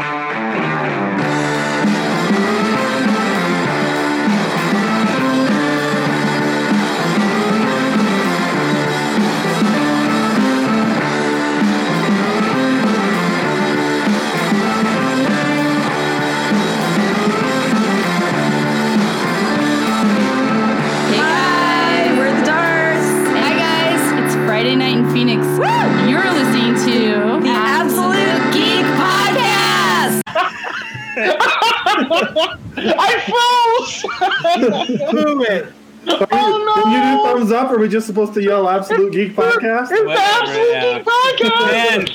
Hey supposed to yell "Absolute Geek Podcast"? It's the absolute yeah. geek podcast! Man,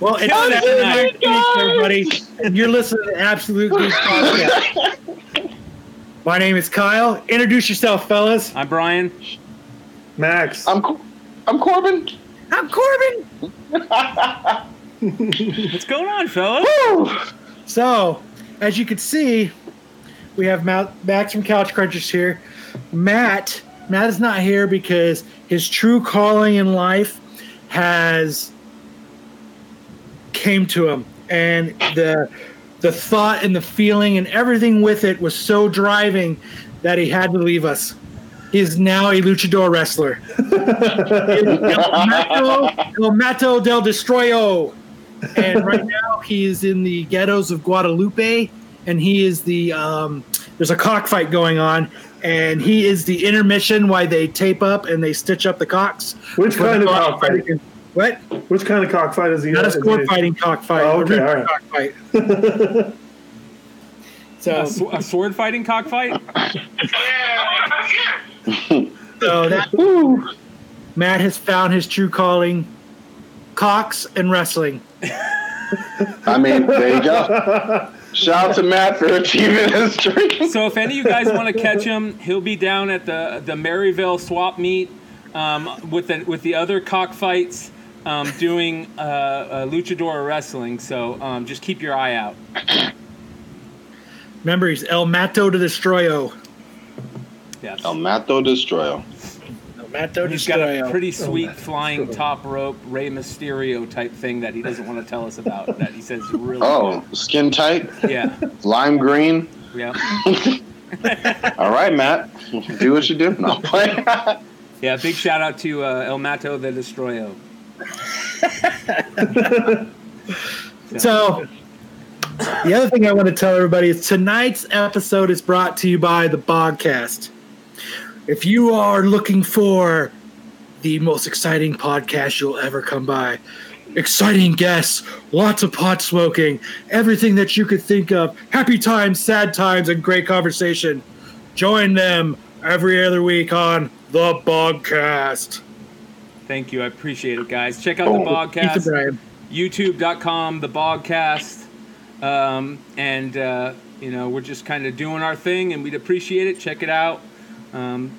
Well, it's Come Saturday on, night, guys. everybody, and you're listening to Absolute Geek Podcast. My name is Kyle. Introduce yourself, fellas. I'm Brian. Max. I'm Co- I'm Corbin. I'm Corbin. What's going on, fellas? Woo! So, as you can see, we have Ma- Max from Couch Crunchers here. Matt, Matt is not here because his true calling in life has came to him, and the the thought and the feeling and everything with it was so driving that he had to leave us. He is now a luchador wrestler. El Mato, El Mato del Destroyo and right now he is in the ghettos of Guadalupe, and he is the um, there's a cockfight going on, and he is the intermission why they tape up and they stitch up the cocks. Which kind of cockfight cockfight? is- What? Which kind of cockfight is he? Not a sword fighting cockfight. Oh, okay, real all right. cockfight. so, A, sw- a sword fighting cockfight? so that Woo! Matt has found his true calling: cocks and wrestling. I mean, there you go. Shout out to Matt for achieving his dream. So if any of you guys want to catch him, he'll be down at the the Maryville swap meet um, with the with the other cockfights um, doing uh, uh, luchador wrestling. So um, just keep your eye out. Remember, he's El Mato de Destroyo. Yes. El Mato Destroyer. El Mato He's got a pretty sweet flying top rope Rey Mysterio type thing that he doesn't want to tell us about. That he says really Oh, skin tight, yeah, lime green. yeah, All right, Matt. Do what you do. No play. yeah. Big shout out to uh, El Mato the Destroyo. So, the other thing I want to tell everybody is tonight's episode is brought to you by the Bogcast. If you are looking for the most exciting podcast you'll ever come by, exciting guests, lots of pot smoking, everything that you could think of, happy times, sad times, and great conversation, join them every other week on the Bogcast. Thank you. I appreciate it, guys. Check out the Oh, podcast. Youtube.com the bogcast um, and uh, you know we're just kind of doing our thing and we'd appreciate it check it out um,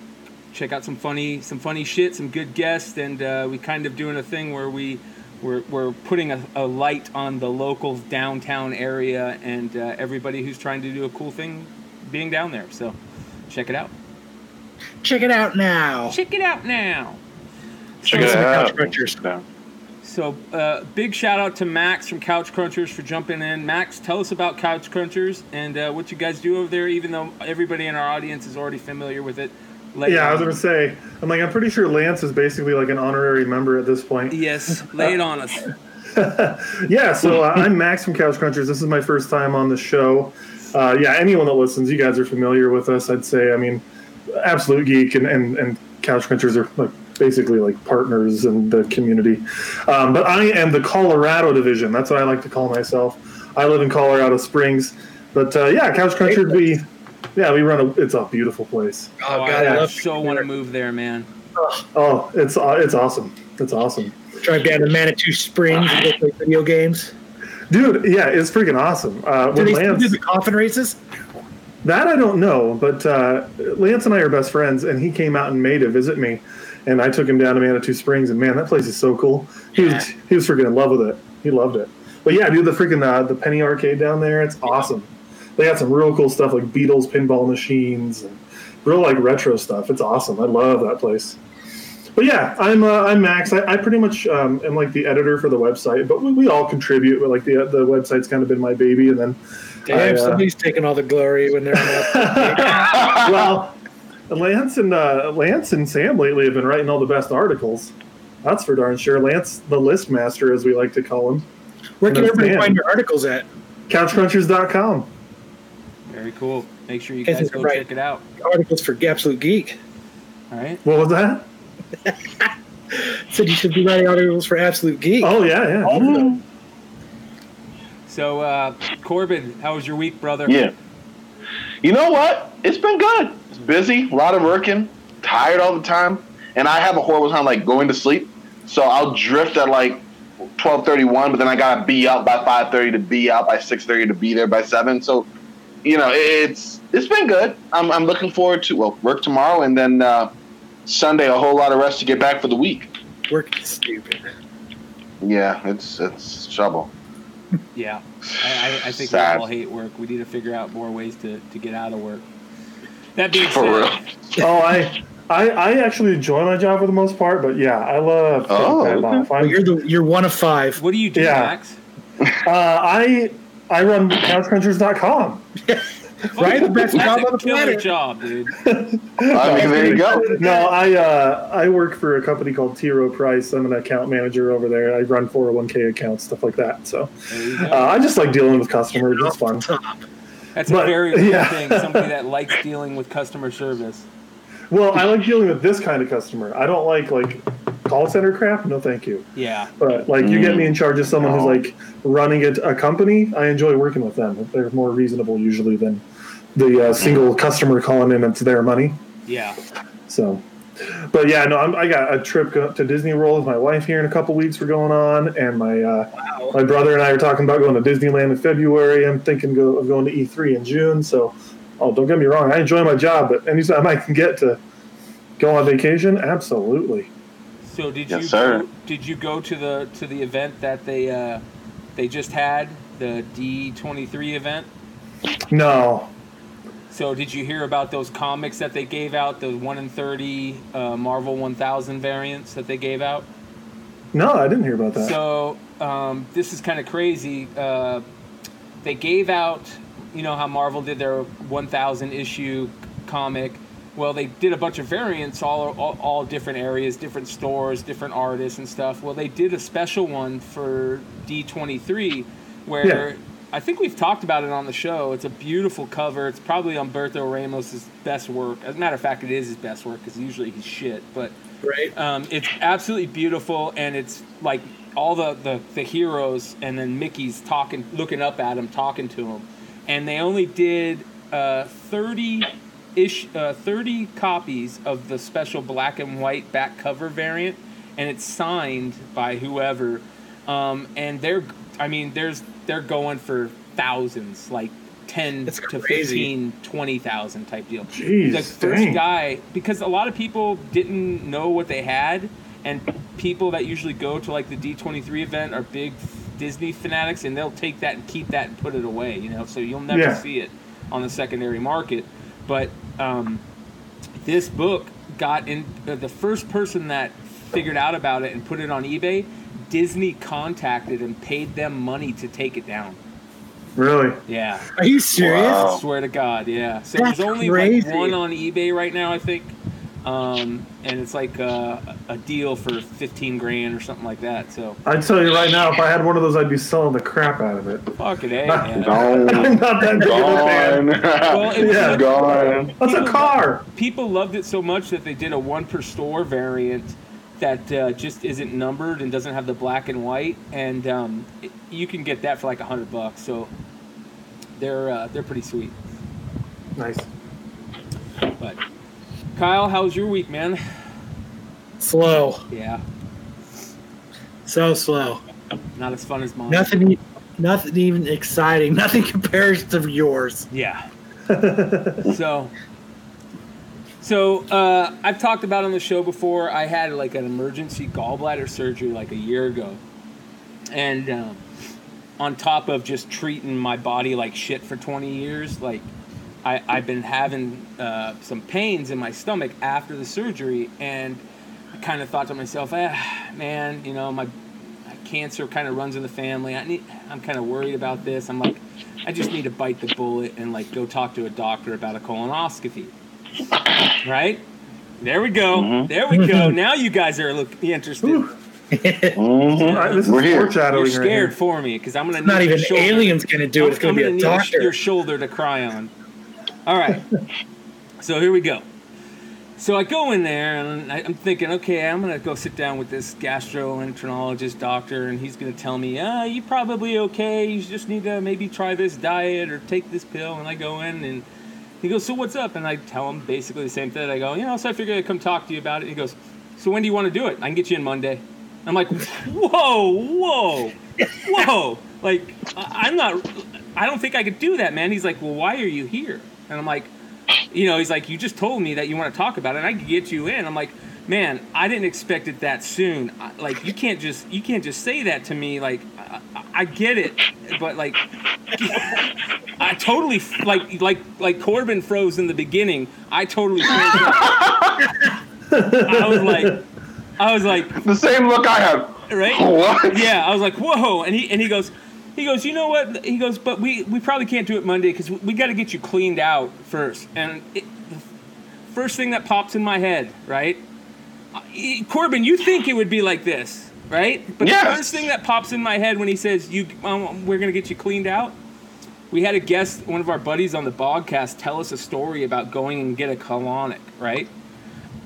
check out some funny some funny shit some good guests and uh, we kind of doing a thing where we we're, we're putting a, a light on the local downtown area and uh, everybody who's trying to do a cool thing being down there. So check it out. Check it out now. check it out now. Check Listen it to out. So, uh, big shout out to Max from Couch Crunchers for jumping in. Max, tell us about Couch Crunchers and uh, what you guys do over there, even though everybody in our audience is already familiar with it. Yeah, I was gonna say. I'm like, I'm pretty sure Lance is basically like an honorary member at this point. Yes, lay it on us. Yeah, so uh, I'm Max from Couch Crunchers. This is my first time on the show. Uh, yeah, anyone that listens, you guys are familiar with us. I'd say. I mean, Absolute Geek and and, and Couch Crunchers are like basically like partners in the community. Um, but I am the Colorado division. That's what I like to call myself. I live in Colorado Springs. But uh, yeah, Couch Crunchers, we yeah we run a. It's a beautiful place. Oh, God, I I love so want to move there, man. Oh, it's uh, it's awesome. It's awesome. Drive down to Manitou Springs and go play video games. Dude, yeah, it's freaking awesome. Uh, Do when they still Lance, do the coffin races? that I don't know, but uh, Lance and I are best friends, and he came out in May to visit me, and I took him down to Manitou Springs, and man, that place is so cool. He Yeah. was he was freaking in love with it. He loved it. But yeah, dude, the freaking uh, the Penny Arcade down there, it's awesome. They got some real cool stuff like Beatles pinball machines and real like retro stuff. It's awesome. I love that place. but yeah, I'm uh, I'm Max. I, I pretty much um, am like the editor for the website, but we, we all contribute. But like the the website's kind of been my baby, and then Damn, I, uh, somebody's taking all the glory when they're well, Lance and uh, Lance and Sam lately have been writing all the best articles. That's for darn sure. Lance, the list master, as we like to call him. Where can everybody Dan. find your articles at? Couchcrunchers.com. Very cool. Make sure you Guys, guys go right. check it out. Articles for Absolute Geek. All right. What was that? Said you should be writing articles for Absolute Geek. Oh yeah, yeah. So, uh, Corbin, how was your week, brother? Yeah. You know what? It's been good. It's busy, a lot of working, tired all the time, and I have a horrible time like going to sleep. So I'll drift at like twelve thirty one, but then I gotta be up by five thirty to be out by six thirty to be there by seven. So, you know, it's it's been good. I'm I'm looking forward to well work tomorrow and then uh, Sunday a whole lot of rest to get back for the week. Work is stupid. Yeah, it's it's trouble. Yeah. I, I, I think Sad. we all hate work. We need to figure out more ways to, to get out of work. That being For said, real. Oh, I, I, I actually enjoy my job for the most part, but yeah, I love taking Oh, time okay. off. Well, you're the you're one of five. what do you do, Yeah. Max? uh, I, I run couchcrunchers.com. Right, the best That's job a on the killer planet. job, dude. I mean, there you go. No, I uh, I work for a company called T. Rowe Price. I'm an account manager over there. I run 401k accounts, stuff like that. So There you uh. I just like dealing with customers. It's fun. That's a but- very cool yeah. thing. Somebody that likes dealing with customer service. Well, I like dealing with this kind of customer. I don't like like call center crap. No, thank you. Yeah. But like you get me in charge of someone No. who's like running a, a company. I enjoy working with them. They're more reasonable usually than the uh, single customer calling in. It's their money. Yeah. So, but yeah, no, I'm, I got a trip to Disney World with my wife here in a couple weeks. We're going on, and my uh, my brother and I are talking about going to Disneyland in February. I'm thinking go, of going to E3 in June. So, oh, don't get me wrong, I enjoy my job, but anytime I can get to go on vacation, absolutely. So did Yes, you sir. Go, did you go to the to the event that they uh, they just had the D23 event? No, So did you hear about those comics that they gave out, the one in thirty uh, Marvel 1000 variants that they gave out? no, I didn't hear about that. So um, this is kind of crazy. Uh, they gave out, you know how Marvel did their 1,000 issue comic. Well, they did a bunch of variants, all, all all different areas, different stores, different artists and stuff. Well, they did a special one for D23, where Yeah. I think we've talked about it on the show. It's a beautiful cover. It's probably Humberto Ramos' best work. As a matter of fact, it is his best work because usually he's shit. But Right. um, it's absolutely beautiful, and it's like all the, the, the heroes, and then Mickey's talking, looking up at him, talking to him, and they only did uh, thirty ish, uh, thirty copies of the special black and white back cover variant, and it's signed by whoever, um, and they're, I mean, there's they're going for thousands, like ten That's to crazy. 15, 20,000 type deal Jeez, the first dang. guy because a lot of people didn't know what they had and people that usually go to like the d23 event are big disney fanatics and they'll take that and keep that and put it away you know so you'll never Yeah. see it on the secondary market but um, this book got in uh, the first person that figured out about it and put it on ebay disney contacted and paid them money to take it down really, yeah Are you serious? Wow. I swear to God, yeah. So That's there's only crazy. like one on eBay right now, I think, um, and it's like uh, a deal for fifteen grand or something like that. So I tell you right now, if I had one of those, I'd be selling the crap out of it. fucking a, man. Gone. Not that big of a fan. Gone. Well, it Yeah. a- Gone. That's a car. people loved it so much that they did a one per store variant that uh, just isn't numbered and doesn't have the black and white, and um, it, you can get that for like a hundred bucks. So they're uh, they're pretty sweet. Nice. But Kyle, how's your week, man? Slow. Yeah, So slow. not as fun as mine. Nothing. Nothing even exciting. Nothing compares to yours. Yeah. so, so uh, I've talked about on the show before. I had like an emergency gallbladder surgery like a year ago, and um, on top of just treating my body like shit for 20 years, like I, I've been having uh, some pains in my stomach after the surgery, and I kind of thought to myself, ah, man, you know, my, my cancer kind of runs in the family. I need, I'm kind of worried about this. I'm like, I just need to bite the bullet and like go talk to a doctor about a colonoscopy. Right? There we go. Mm-hmm. There we go. Now you guys are look interested. Mhm. All right, this is We're here. foreshadowing You're right here. scared for me because I'm gonna need Not even shoulder. aliens gonna do it. It's gonna I'm be a need doctor. your shoulder to cry on. All right. so here we go. So I go in there and I, I'm thinking, okay, I'm gonna go sit down with this gastroenterologist doctor, and he's gonna tell me, ah, you probably okay. You just need to maybe try this diet or take this pill. And I go in and he goes, so what's up? And I tell him basically the same thing. I go, you know, so I figured I'd come talk to you about it. He goes, so when do you want to do it? I can get you in Monday. I'm like, whoa, whoa, whoa. Like, I'm not, I don't think I could do that, man. He's like, well, why are you here? And I'm like, you know, he's like, you just told me that you want to talk about it, and I could get you in. I'm like, man, I didn't expect it that soon. I, like, you can't just, you can't just say that to me. Like, I, I- get it, but like, I totally like, like, like Corbin froze in the beginning. I totally froze. I was like, I was like, The same look I have. right? What? Yeah, I was like, whoa, and he and he goes, he goes, you know what? He goes, but we we probably can't do it Monday because we, we got to get you cleaned out first. And it, the first thing that pops in my head, right? Corbin, you think it would be like this, right? But the first thing that pops in my head when he says you, um, we're gonna get you cleaned out. We had a guest, one of our buddies on the podcast, tell us a story about going and get a colonic, right?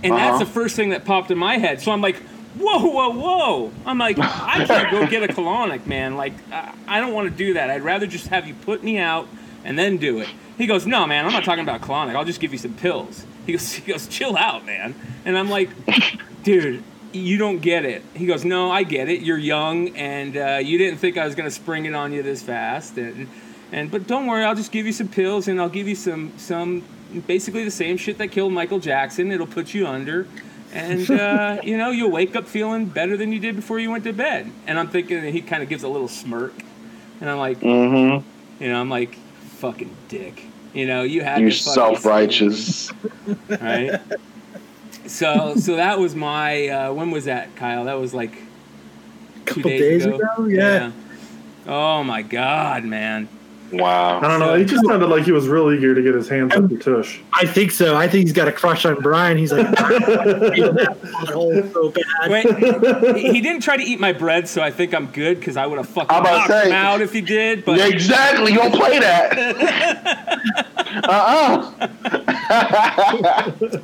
And that's Uh-huh. the first thing that popped in my head. So I'm like, whoa, whoa, whoa. I'm like, I can't go get a colonic, man. Like, I, I don't want to do that. I'd rather just have you put me out and then do it. He goes, no, man, I'm not talking about colonic. I'll just give you some pills. He goes, he goes, chill out, man. And I'm like, dude, you don't get it. He goes, no, I get it. You're young, and uh, you didn't think I was gonna spring it on you this fast. And, and but don't worry, I'll just give you some pills, and I'll give you some some basically the same shit that killed Michael Jackson. It'll put you under, and uh, you know you'll wake up feeling better than you did before you went to bed. And I'm thinking, and he kind of gives a little smirk, and I'm like, Mm-hmm. you know, I'm like, fucking dick. You know, you had You to self righteous. right? So, so that was my. Uh, when was that, Kyle? That was like two Couple days, days ago, yeah. Oh my god, man! Wow. I don't know. He just sounded like he was real eager to get his hands up your tush. I think so. I think he's got a crush on Brian. He's like, "Brian, I feel that butthole so bad. Wait, he he didn't try to eat my bread, so I think I'm good because I would have fucking I'm about knocked say. him out if he did. But Yeah, exactly. You don't play that. uh-uh.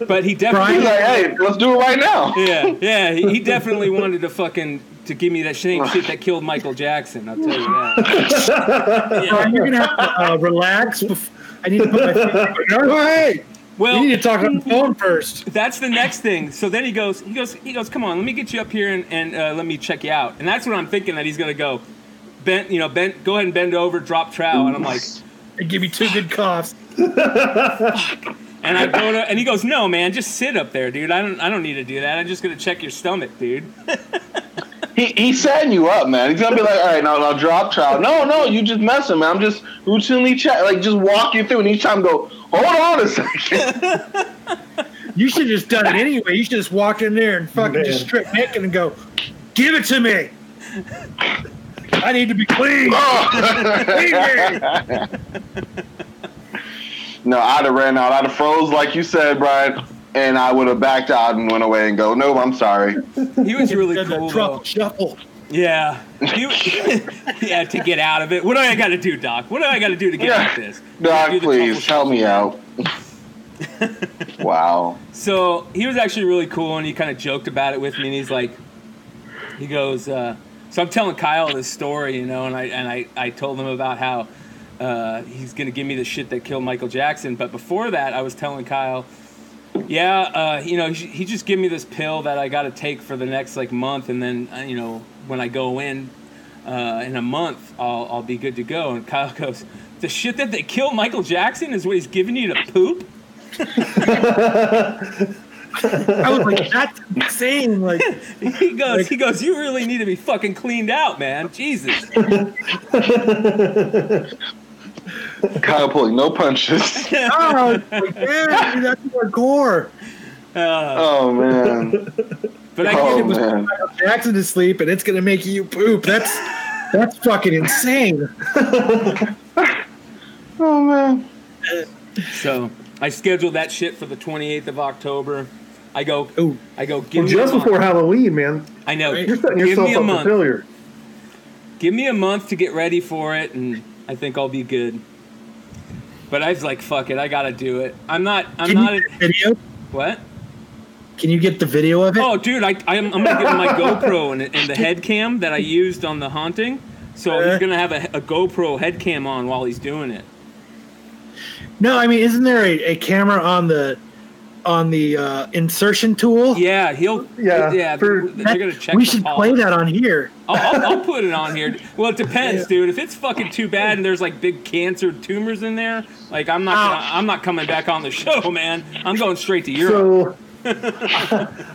but he He's definitely. like, hey, let's do it right now. Yeah, yeah, he, he definitely wanted to fucking to give me that same shit that killed Michael Jackson. I'll tell you that. Brian, you're gonna have to uh, relax. Bef- I need to put my finger. No, hey, Well, we need to talk on the phone first. that's the next thing. So then he goes, he goes, he goes. Come on, let me get you up here and, and uh, let me check you out. And that's what I'm thinking that he's gonna go, bend, you know, bend, go ahead and bend over, drop trow. And I'm like, And give me two good coughs. and I go to, and he goes, no, man, just sit up there, dude. I don't, I don't need to do that. I'm just gonna check your stomach, dude. He, he's setting you up, man. He's gonna be like, all right, now, now drop trout. No, no, you just messing, man. I'm just routinely check, like just walk you through, and each time go, hold on a second. You should have just done it anyway. You should just walk in there and fucking Man. just strip naked and go, give it to me. I need to be clean. Me. no, I'd have ran out. I'd have froze, like you said, Brian, and I would have backed out and went away and go, no, I'm sorry. He was really cool truffle shuffle. Yeah, He- yeah, to get out of it. What do I got to do, Doc? What do I got to do to get Yeah. out of this? Doc, Do please help me out. wow. So he was actually really cool, and he kind of joked about it with me. And he's like, he goes, uh, so I'm telling Kyle this story, you know, and I and I, I told him about how uh, he's gonna give me the shit that killed Michael Jackson. But before that, I was telling Kyle, yeah, uh, you know, he, he just gave me this pill that I got to take for the next like month, and then uh, you know, when I go in uh, in a month, I'll I'll be good to go. And Kyle goes, the shit that they killed Michael Jackson is what he's giving you to poop. I was like, that's insane. Like, He goes, Like- he goes, you really need to be fucking cleaned out, man. Jesus. Kyle pulling no punches. oh, it's like, yeah, dude, that's hardcore. Uh, oh man. But I Oh, get it. man. Jackson to sleep, and it's gonna make you poop. That's that's fucking insane. Oh man. So I scheduled that shit for the 28th of October. I go. Ooh. I go. Give Well, me just a month. before Halloween, man. I know. Right. You're setting Give yourself me a up for month. failure. Give me a month to get ready for it, and I think I'll be good. But I was like, fuck it, I gotta do it. I'm not. I'm Can not. you A, the video? what? Can you get the video of it? Oh, dude, I, I'm, I'm gonna give him my GoPro and, and the head cam that I used on the haunting. So Uh. he's gonna have a, a GoPro head cam on while he's doing it. No, I mean, isn't there a, a camera on the on the uh, insertion tool? Yeah, he'll. Yeah, yeah. for- they're gonna check. we should polish. play that on here. I'll, I'll, I'll put it on here. Well, it depends, dude. If it's fucking too bad and there's like big cancer tumors in there, like I'm not. Gonna, I'm not coming back on the show, man. I'm going straight to Europe. So,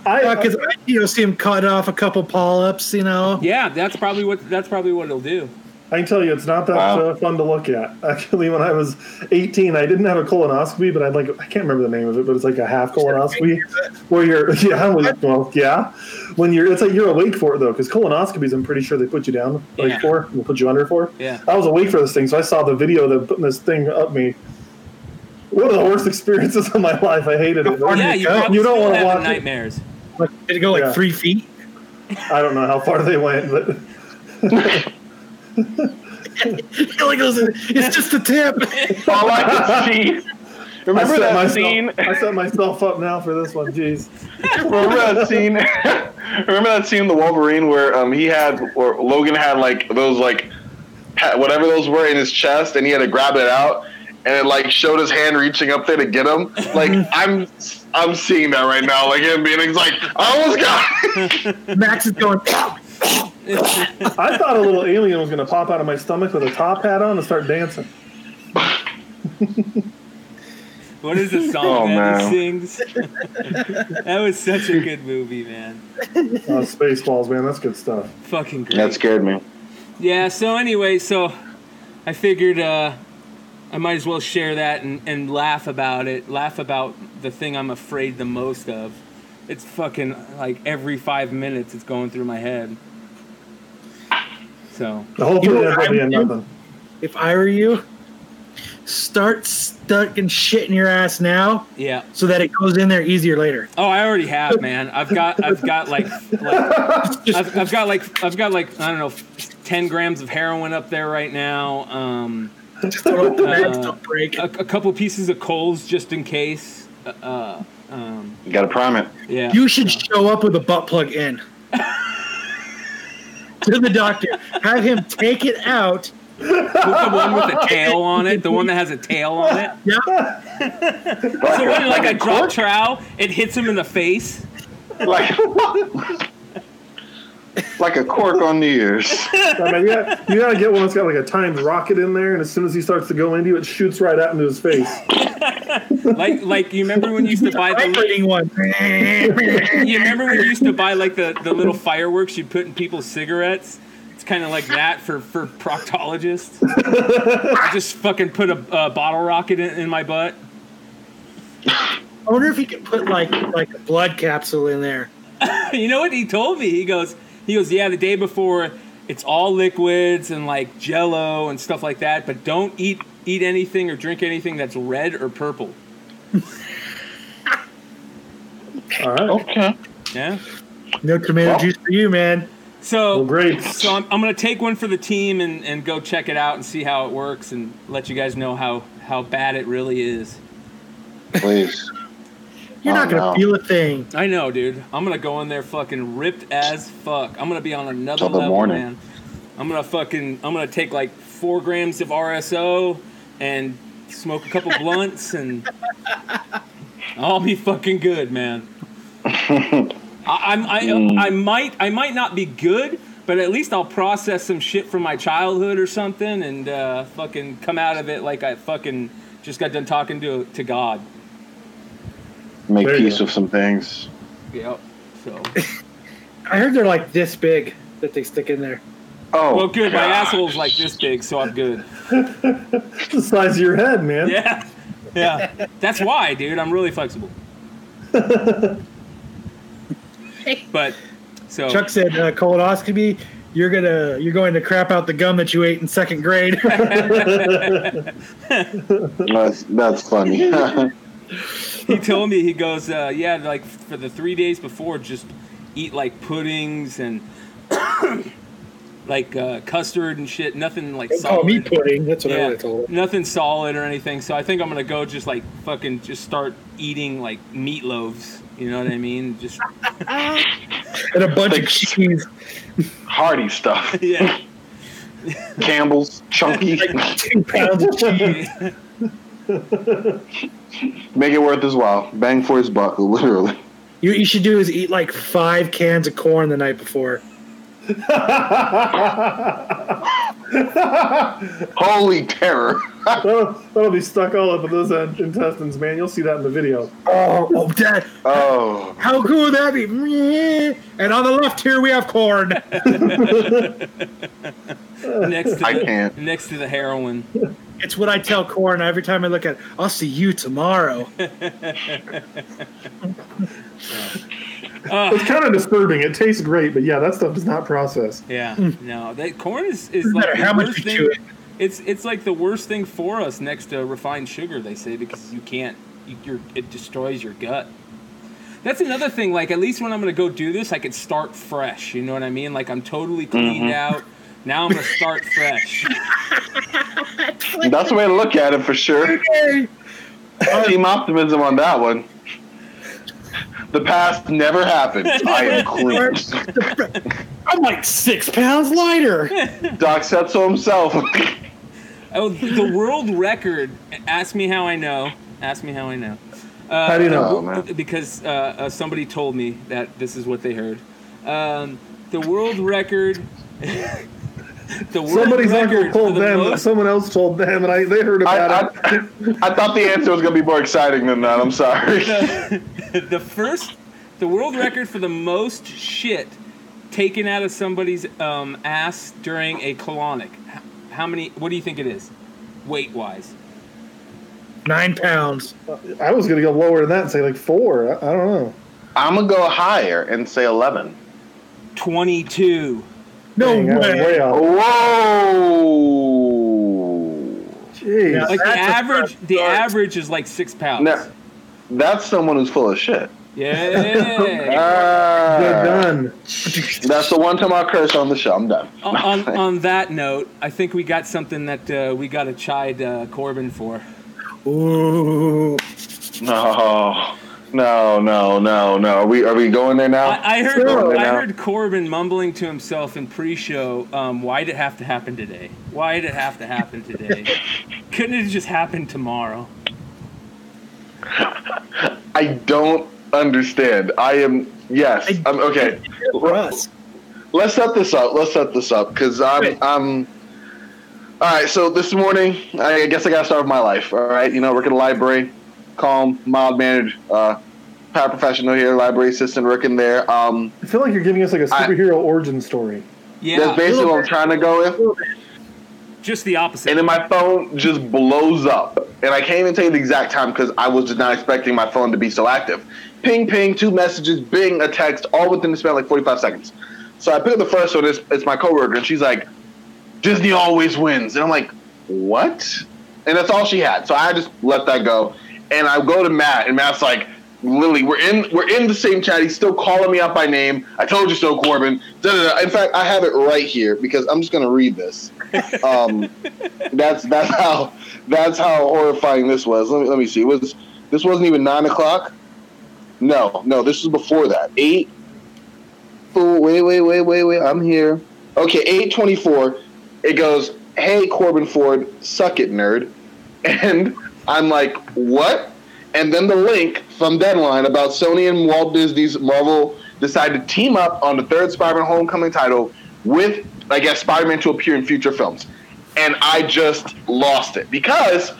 I, Because you know, see him cut off a couple polyps. You know. yeah, that's probably what. That's probably what it'll do. I can tell you, it's not that Wow. uh, fun to look at. Actually, when I was 18, I didn't have a colonoscopy, but I'd like I can't remember the name of it, but it's like a half colonoscopy where you're yeah, well, well, yeah, when you're it's like you're awake for it though, because colonoscopies, I'm pretty sure they put you down like Yeah. for, and put you under for. Yeah. I was awake for this thing, so I saw the video of them putting this thing up me. One of the worst experiences of my life. I hated it. far Yeah, you You don't wanna have watch nightmares. Like, did it go like Yeah. three feet? I don't know how far they went, but It only goes. in- It's just a tip. All I could see. I Remember set, that myself, scene? I set myself up now for this one. Jeez. Remember that scene? Remember that scene in the Wolverine where um he had or Logan had like those like whatever those were in his chest and he had to grab it out and it like showed his hand reaching up there to get him. Like I'm I'm seeing that right now. Like him being like I almost got. it." Max is going. I thought a little alien was going to pop out of my stomach with a top hat on and start dancing. What is the song Oh, that man. he sings? that was such a good movie, man. Uh, Spaceballs, man, that's good stuff. Fucking great. That scared me. Yeah, so anyway, so I figured uh, I might as well share that and, and laugh about it. Laugh about the thing I'm afraid the most of. It's fucking like every five minutes it's going through my head. So, Hopefully, You know that's what probably I end would do? nothing. If I were you, start stuck and shit in your ass now, yeah. so that it goes in there easier later. Oh, I already have, man. I've got, I've got like, like I've, I've got like, I've got like, I don't know, ten grams of heroin up there right now. Um, Just don't the bags Uh, don't break. a, a couple pieces of coals just in case. Uh, Uh, um, You got to prime it. yeah. You should show up with a butt plug in. to the doctor. Have him take it out. the one with a tail on it, the one that has a tail on it. Yeah. So when like a drop trowel, it hits him in the face. Like like a cork on New Year's. I mean, yeah, you gotta get one that's got like a timed rocket in there, and as soon as he starts to go into you, it shoots right out into his face. Like like you remember when you used to buy the Vibrating one. you remember when you used to buy like the, the little fireworks you'd put in people's cigarettes? It's kind of like that for for proctologists. I just fucking put a, a bottle rocket in, in my butt. I wonder if he could put like like a blood capsule in there. You know what he told me? He goes, he goes, yeah, the day before, it's all liquids and like Jello and stuff like that, but don't eat eat anything or drink anything that's red or purple. All right. Okay. Yeah. No tomato juice for you, man. So Well, great. So I'm, I'm gonna take one for the team and, and go check it out and see how it works and let you guys know how how bad it really is. Please. You're Oh, not gonna no. feel a thing. I know, dude. I'm gonna go in there fucking ripped as fuck. I'm gonna be on another Till level, morning. man. I'm gonna fucking I'm gonna take like four grams of RSO and smoke a couple blunts and I'll be fucking good, man. I, I'm I, Mm. I might I might not be good, but at least I'll process some shit from my childhood or something and uh, fucking come out of it like I fucking just got done talking to to God. Make There peace with some things. Yep. So I heard they're like this big that they stick in there. Oh. well, good. My asshole's like this big, so I'm good. The size of your head, man. Yeah. Yeah. That's why, dude. I'm really flexible. But so Chuck said uh, colonoscopy. You're gonna you're going to crap out the gum that you ate in second grade. That's that's funny. he told me he goes, uh, yeah, like for the three days before, just eat like puddings and like uh, custard and shit. Nothing like Don't call solid. me pudding. That's what I Yeah, would have told him. nothing solid or anything. So I think I'm gonna go just like fucking just start eating like meatloaves. You know what I mean? Just And a bunch of cheese, Hearty stuff. yeah. Campbell's, chunky. like two pounds of cheese. Make it worth his while. Bang for his buck, literally. You, you should do is eat like five cans of corn the night before. Holy terror. that'll, that'll be stuck all up in those intestines, man. You'll see that in the video. Oh, oh, Dad, Oh. how cool would that be? And on the left here we have corn. next to I the, can't. next to the heroin. It's what I tell corn every time I look at. it. I'll see you tomorrow. It's uh, kind of disturbing. It tastes great, but yeah, that stuff is not processed. Yeah, hmm. no, that corn is is Doesn't like the how much worst we thing. chew it. It's it's like the worst thing for us next to refined sugar. They say because you can't, you, you're, it destroys your gut. That's another thing. Like at least when I'm gonna go do this, I could start fresh. You know what I mean? Like I'm totally cleaned mm-hmm. out. Now I'm gonna start fresh. That's the way to look at it for sure. Team optimism on that one. The past never happened. I am clean. I'm like six pounds lighter. Doc said so himself. Oh, the world record. Ask me how I know. Ask me how I know. Uh, How do you know? Oh, man. Because uh, uh, somebody told me that this is what they heard. Um, the world record. the world Somebody's uncle told the them, most- someone else told them, and I they heard I, about it. I, I thought the answer was going to be more exciting than that. I'm sorry. the first, the world record for the most shit taken out of somebody's um, ass during a colonic. H- How many? What do you think it is, weight wise? Nine pounds. I was gonna go lower than that and say like four. I, I don't know. I'm going to go higher and say 11. Twenty-two. No Dang, way. way. Whoa. Jeez. Yeah. Like the average, the start. average is like six pounds. Now, that's someone who's full of shit. Yeah. Ah, Good done. That's the one time I'll curse on the show. I'm done. on, on, on that note, I think we got something that uh, we got to chide uh, Corbin for. Ooh. No, no, no, no, no. Are we are we going there now? I, I heard Sure. I heard Corbin mumbling to himself in pre-show. Um, why did it have to happen today? Why did it have to happen today? Couldn't it just happen tomorrow? I don't understand. I am yes. I- I'm okay. For us. Let's set this up. Let's set this up because I'm Wait. I'm. All right. So this morning, I guess I got to start with my life. All right. You know, work at a library, calm, mild mannered, uh, paraprofessional here, library assistant working there. Um, I feel like you're giving us like a superhero origin story. Yeah, that's basically what I'm trying to go with. just the opposite. and then my phone just blows up. And I can't even tell you the exact time because I was just not expecting my phone to be so active. Ping, ping, two messages, bing, a text, all within the span of like 45 seconds. So I pick up the first one, it's, it's my coworker, and she's like, Disney always wins. And I'm like, what? And that's all she had. So I just let that go. And I go to Matt, and Matt's like, Lily, we're in we're in the same chat. He's still calling me out by name. I told you so, Corbin. Da, da, da. In fact, I have it right here because I'm just gonna read this. Um, that's that's how that's how horrifying this was. Let me let me see. It was this wasn't even nine o'clock? No, no, this was before that. Eight. Oh, wait, wait, wait, wait, wait. I'm here. Okay, eight twenty-four. It goes, "Hey, Corbin Ford, suck it, nerd," and I'm like, "What?" And then the link from Deadline about Sony and Walt Disney's Marvel decided to team up on the third Spider-Man Homecoming title with, I guess, Spider-Man to appear in future films. And I just lost it because,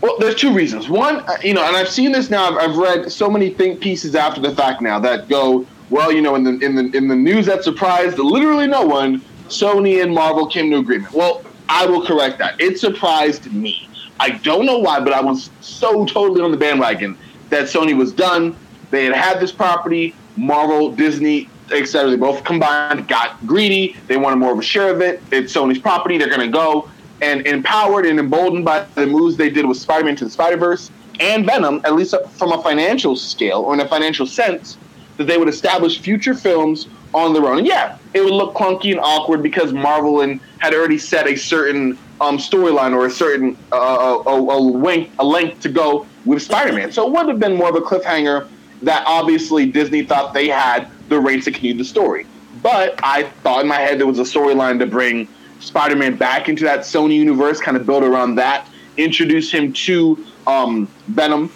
well, there's two reasons. One, uh, you know, and I've seen this now. I've, I've read so many think pieces after the fact now that go, well, you know, in the in the in the news that surprised literally no one, Sony and Marvel came to agreement. Well, I will correct that. It surprised me. I don't know why, but I was so totally on the bandwagon that Sony was done. They had had this property Marvel, Disney, etc. They both combined, got greedy. They wanted more of a share of it. It's Sony's property. They're going to go and empowered and emboldened by the moves they did with Spider-Man to the Spider-Verse and Venom, at least from a financial scale or in a financial sense, that they would establish future films on their own. And yeah, it would look clunky and awkward because Marvel and had already set a certain um, storyline or a certain uh, a, a, length, a length to go with Spider-Man. So it would have been more of a cliffhanger that obviously Disney thought they had the rights to continue the story. But I thought in my head there was a storyline to bring Spider-Man back into that Sony universe, kind of build around that, introduce him to um, Venom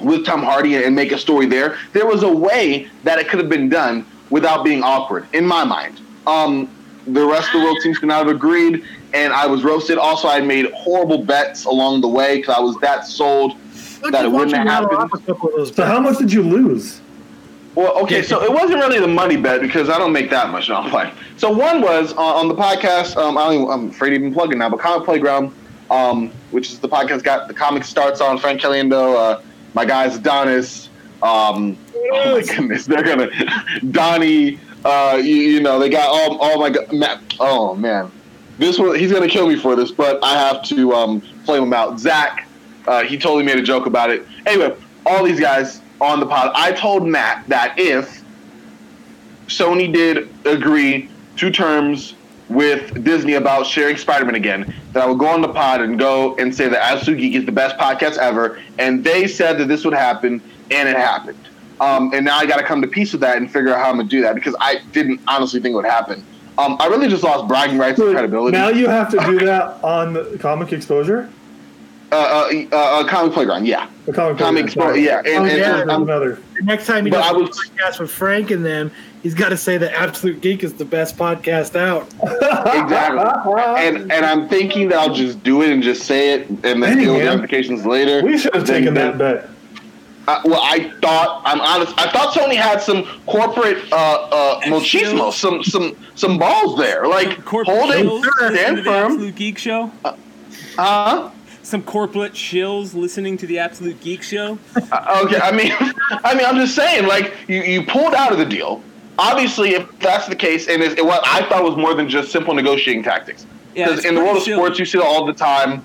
with Tom Hardy and make a story there. There was a way that it could have been done without being awkward, in my mind. Um, the rest of the world seems to not have agreed, and I was roasted. Also, I made horrible bets along the way because I was that sold that it wouldn't happen. So, how much did you lose? Well, okay, so it wasn't really the money bet because I don't make that much. No, I'm playing. So one was uh, on the podcast. Um, I don't even, I'm afraid to even plug it now, but Comic Playground, um, which is the podcast got the comic starts on Frank Caliendo, uh, my guys Adonis. Um, oh my goodness, they're gonna Donnie. Uh, you, you, know, they got all all my Matt, oh man, this one he's gonna kill me for this, but I have to um, flame him out. Zach, uh, he totally made a joke about it. Anyway, all these guys on the pod. I told Matt that if Sony did agree to terms with Disney about sharing Spider-Man again, that I would go on the pod and go and say that Absolute Geek is the best podcast ever, and they said that this would happen, and it happened. Um, and now I got to come to peace with that and figure out how I'm gonna do that because I didn't honestly think it would happen. Um, I really just lost bragging rights and credibility. Now you have to do that on comic exposure. Uh, uh, uh, comic playground, yeah. The comic, comic playground, yeah. And, oh, and, yeah. And, another. The next time he does a podcast with Frank and them, he's got to say that Absolute Geek is the best podcast out. exactly. and and I'm thinking that I'll just do it and just say it and then deal with ramifications later. We should have taken that bet. Uh, well, I thought I'm honest. I thought Sony had some corporate uh, uh, machismo, some some some balls there, like holding stand firm. Absolute Geek Show. Uh, huh? some corporate shills listening to the Absolute Geek Show? Uh, okay, I mean, I mean, I'm just saying, like you, you pulled out of the deal. Obviously, if that's the case, and it, what I thought was more than just simple negotiating tactics, because yeah, in the world of sports, you see it all the time,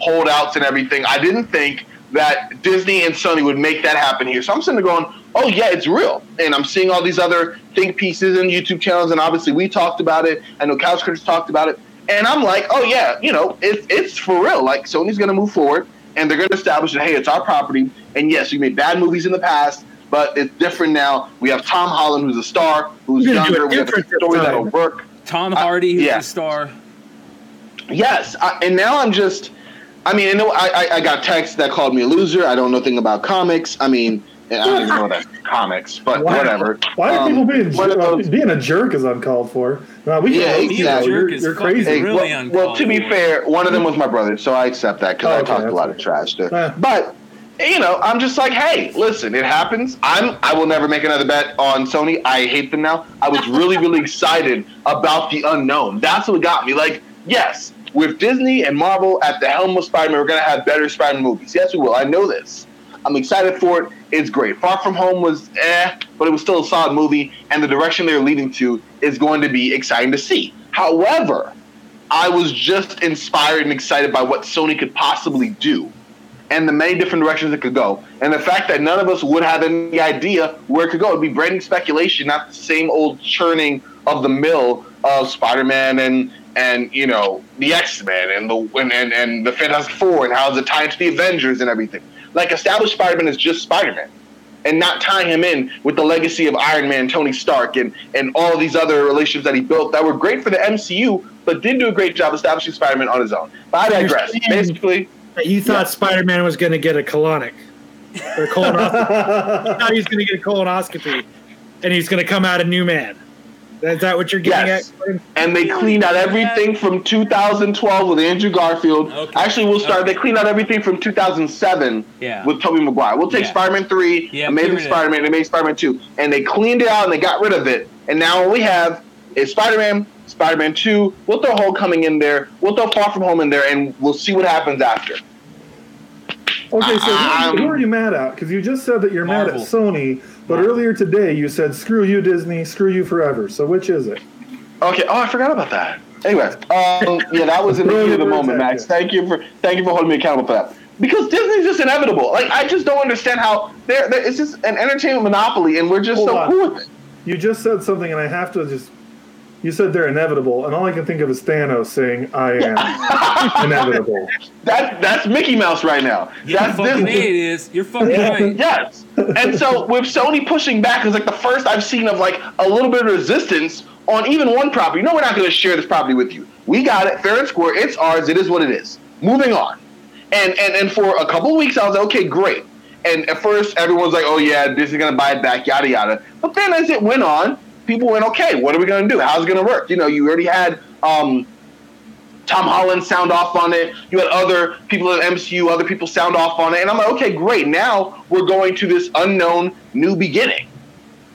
holdouts and everything. I didn't think that Disney and Sony would make that happen here. So I'm sitting there going, oh yeah, it's real. And I'm seeing all these other think pieces and YouTube channels, and obviously we talked about it. I know Couch Crunchers talked about it. And I'm like, oh yeah, you know, it's it's for real. Like Sony's going to move forward, and they're going to establish that hey, it's our property. And yes, we made bad movies in the past, but it's different now. We have Tom Holland, who's a star, who's younger. We have a story that'll work. Tom Hardy, who's yeah. a star. Yes, I, and now I'm just. I mean, I know I, I got texts that called me a loser. I don't know anything about comics. I mean, I don't even know that's comics, but why, whatever. Why are um, people being uh, being a jerk is uncalled for? No, we yeah, exactly. You're, you're crazy. Hey, really well, well, to be fair, one of them was my brother, so I accept that because oh, okay, I talked a lot of trash to. But you know, I'm just like, hey, listen, it happens. I'm I will never make another bet on Sony. I hate them now. I was really, really excited about the unknown. That's what got me. Like, yes, with Disney and Marvel at the helm of Spider-Man, we're gonna have better Spider-Man movies. Yes, we will. I know this. I'm excited for it. It's great. Far From Home was eh, but it was still a solid movie, and the direction they're leading to is going to be exciting to see. However, I was just inspired and excited by what Sony could possibly do and the many different directions it could go. And the fact that none of us would have any idea where it could go. It'd be brand new speculation, not the same old churning of the mill of Spider Man and and you know the X Men and the and, and, and the Fantastic Four and how it's tied to the Avengers and everything. Like established Spider Man is just Spider Man, and not tying him in with the legacy of Iron Man, Tony Stark, and and all these other relationships that he built that were great for the MCU, but didn't do a great job establishing Spider Man on his own. But I digress. Basically, you thought yeah. Spider Man was going to get a colonic or a colonoscopy. you thought he was going to get a colonoscopy, and he's going to come out a new man. Is that what you're getting yes. at? And they cleaned out everything from 2012 with Andrew Garfield. Okay. Actually, we'll start. Okay. They cleaned out everything from 2007 yeah. with Tobey Maguire. We'll take yeah. Spider-Man 3, yeah, Amazing Spider-Man, they made Spider-Man 2. And they cleaned it out and they got rid of it. And now all we have is Spider-Man, Spider-Man 2. We'll throw Homecoming in there. We'll throw Far From Home in there, and we'll see what happens after. Okay, so um, who, who, are you mad at? Because you just said that you're Marvel. mad at Sony But earlier today, you said, "Screw you, Disney. Screw you forever." So which is it? Okay. Oh, I forgot about that. Anyway, um, yeah, that was in the heat of the moment, Max. Thank you for thank you for holding me accountable for that. Because Disney's just inevitable. Like I just don't understand how they're- it's just an entertainment monopoly, and we're just Hold so on. cool with it. You just said something, and I have to just. You said they're inevitable, and all I can think of is Thanos saying, "I am inevitable." That that's Mickey Mouse right now. Yeah, that's fucking Disney. A it is. You're fucking right. Yes. And so with Sony pushing back, it's like the first I've seen of like a little bit of resistance on even one property. No, we're not going to share this property with you. We got it fair and square. It's ours. It is what it is. Moving on. And and and for a couple of weeks, I was like, okay, great. And at first, everyone's like, oh yeah, Disney's going to buy it back, yada yada. But then as it went on, people went, okay, what are we going to do? How's it going to work? You know, you already had. um Tom Holland sound off on it. You had other people at MCU, other people sound off on it, and I'm like, okay, great. Now we're going to this unknown new beginning,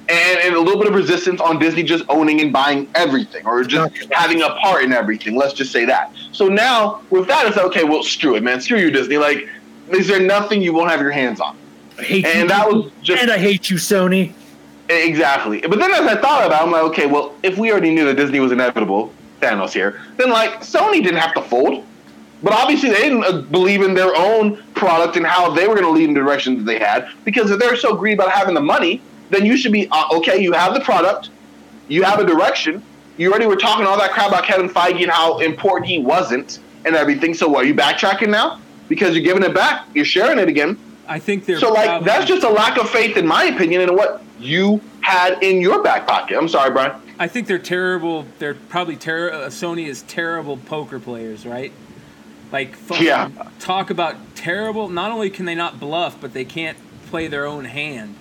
and, and a little bit of resistance on Disney just owning and buying everything, or just having a part in everything. Let's just say that. So now with that, it's like, okay. Well, screw it, man. Screw you, Disney. Like, is there nothing you won't have your hands on? I hate you. And that was just and I hate you, Sony. Exactly. But then as I thought about it, I'm like, okay, well, if we already knew that Disney was inevitable, Thanos here, then like Sony didn't have to fold. But obviously they didn't uh, believe in their own product and how they were going to lead in the direction that they had. Because if they're so greedy about having the money, then you should be, uh, okay, you have the product, you have a direction. You already were talking all that crap about Kevin Feige and how important he wasn't and everything. So what, are you backtracking now? Because you're giving it back, you're sharing it again. I think they're So like probably- that's just a lack of faith, in my opinion, in what you had in your back pocket. I'm sorry, Brian. I think they're terrible. They're probably ter- uh, Sony is terrible poker players, right? Like Yeah. talk about terrible. Not only can they not bluff, but they can't play their own hand.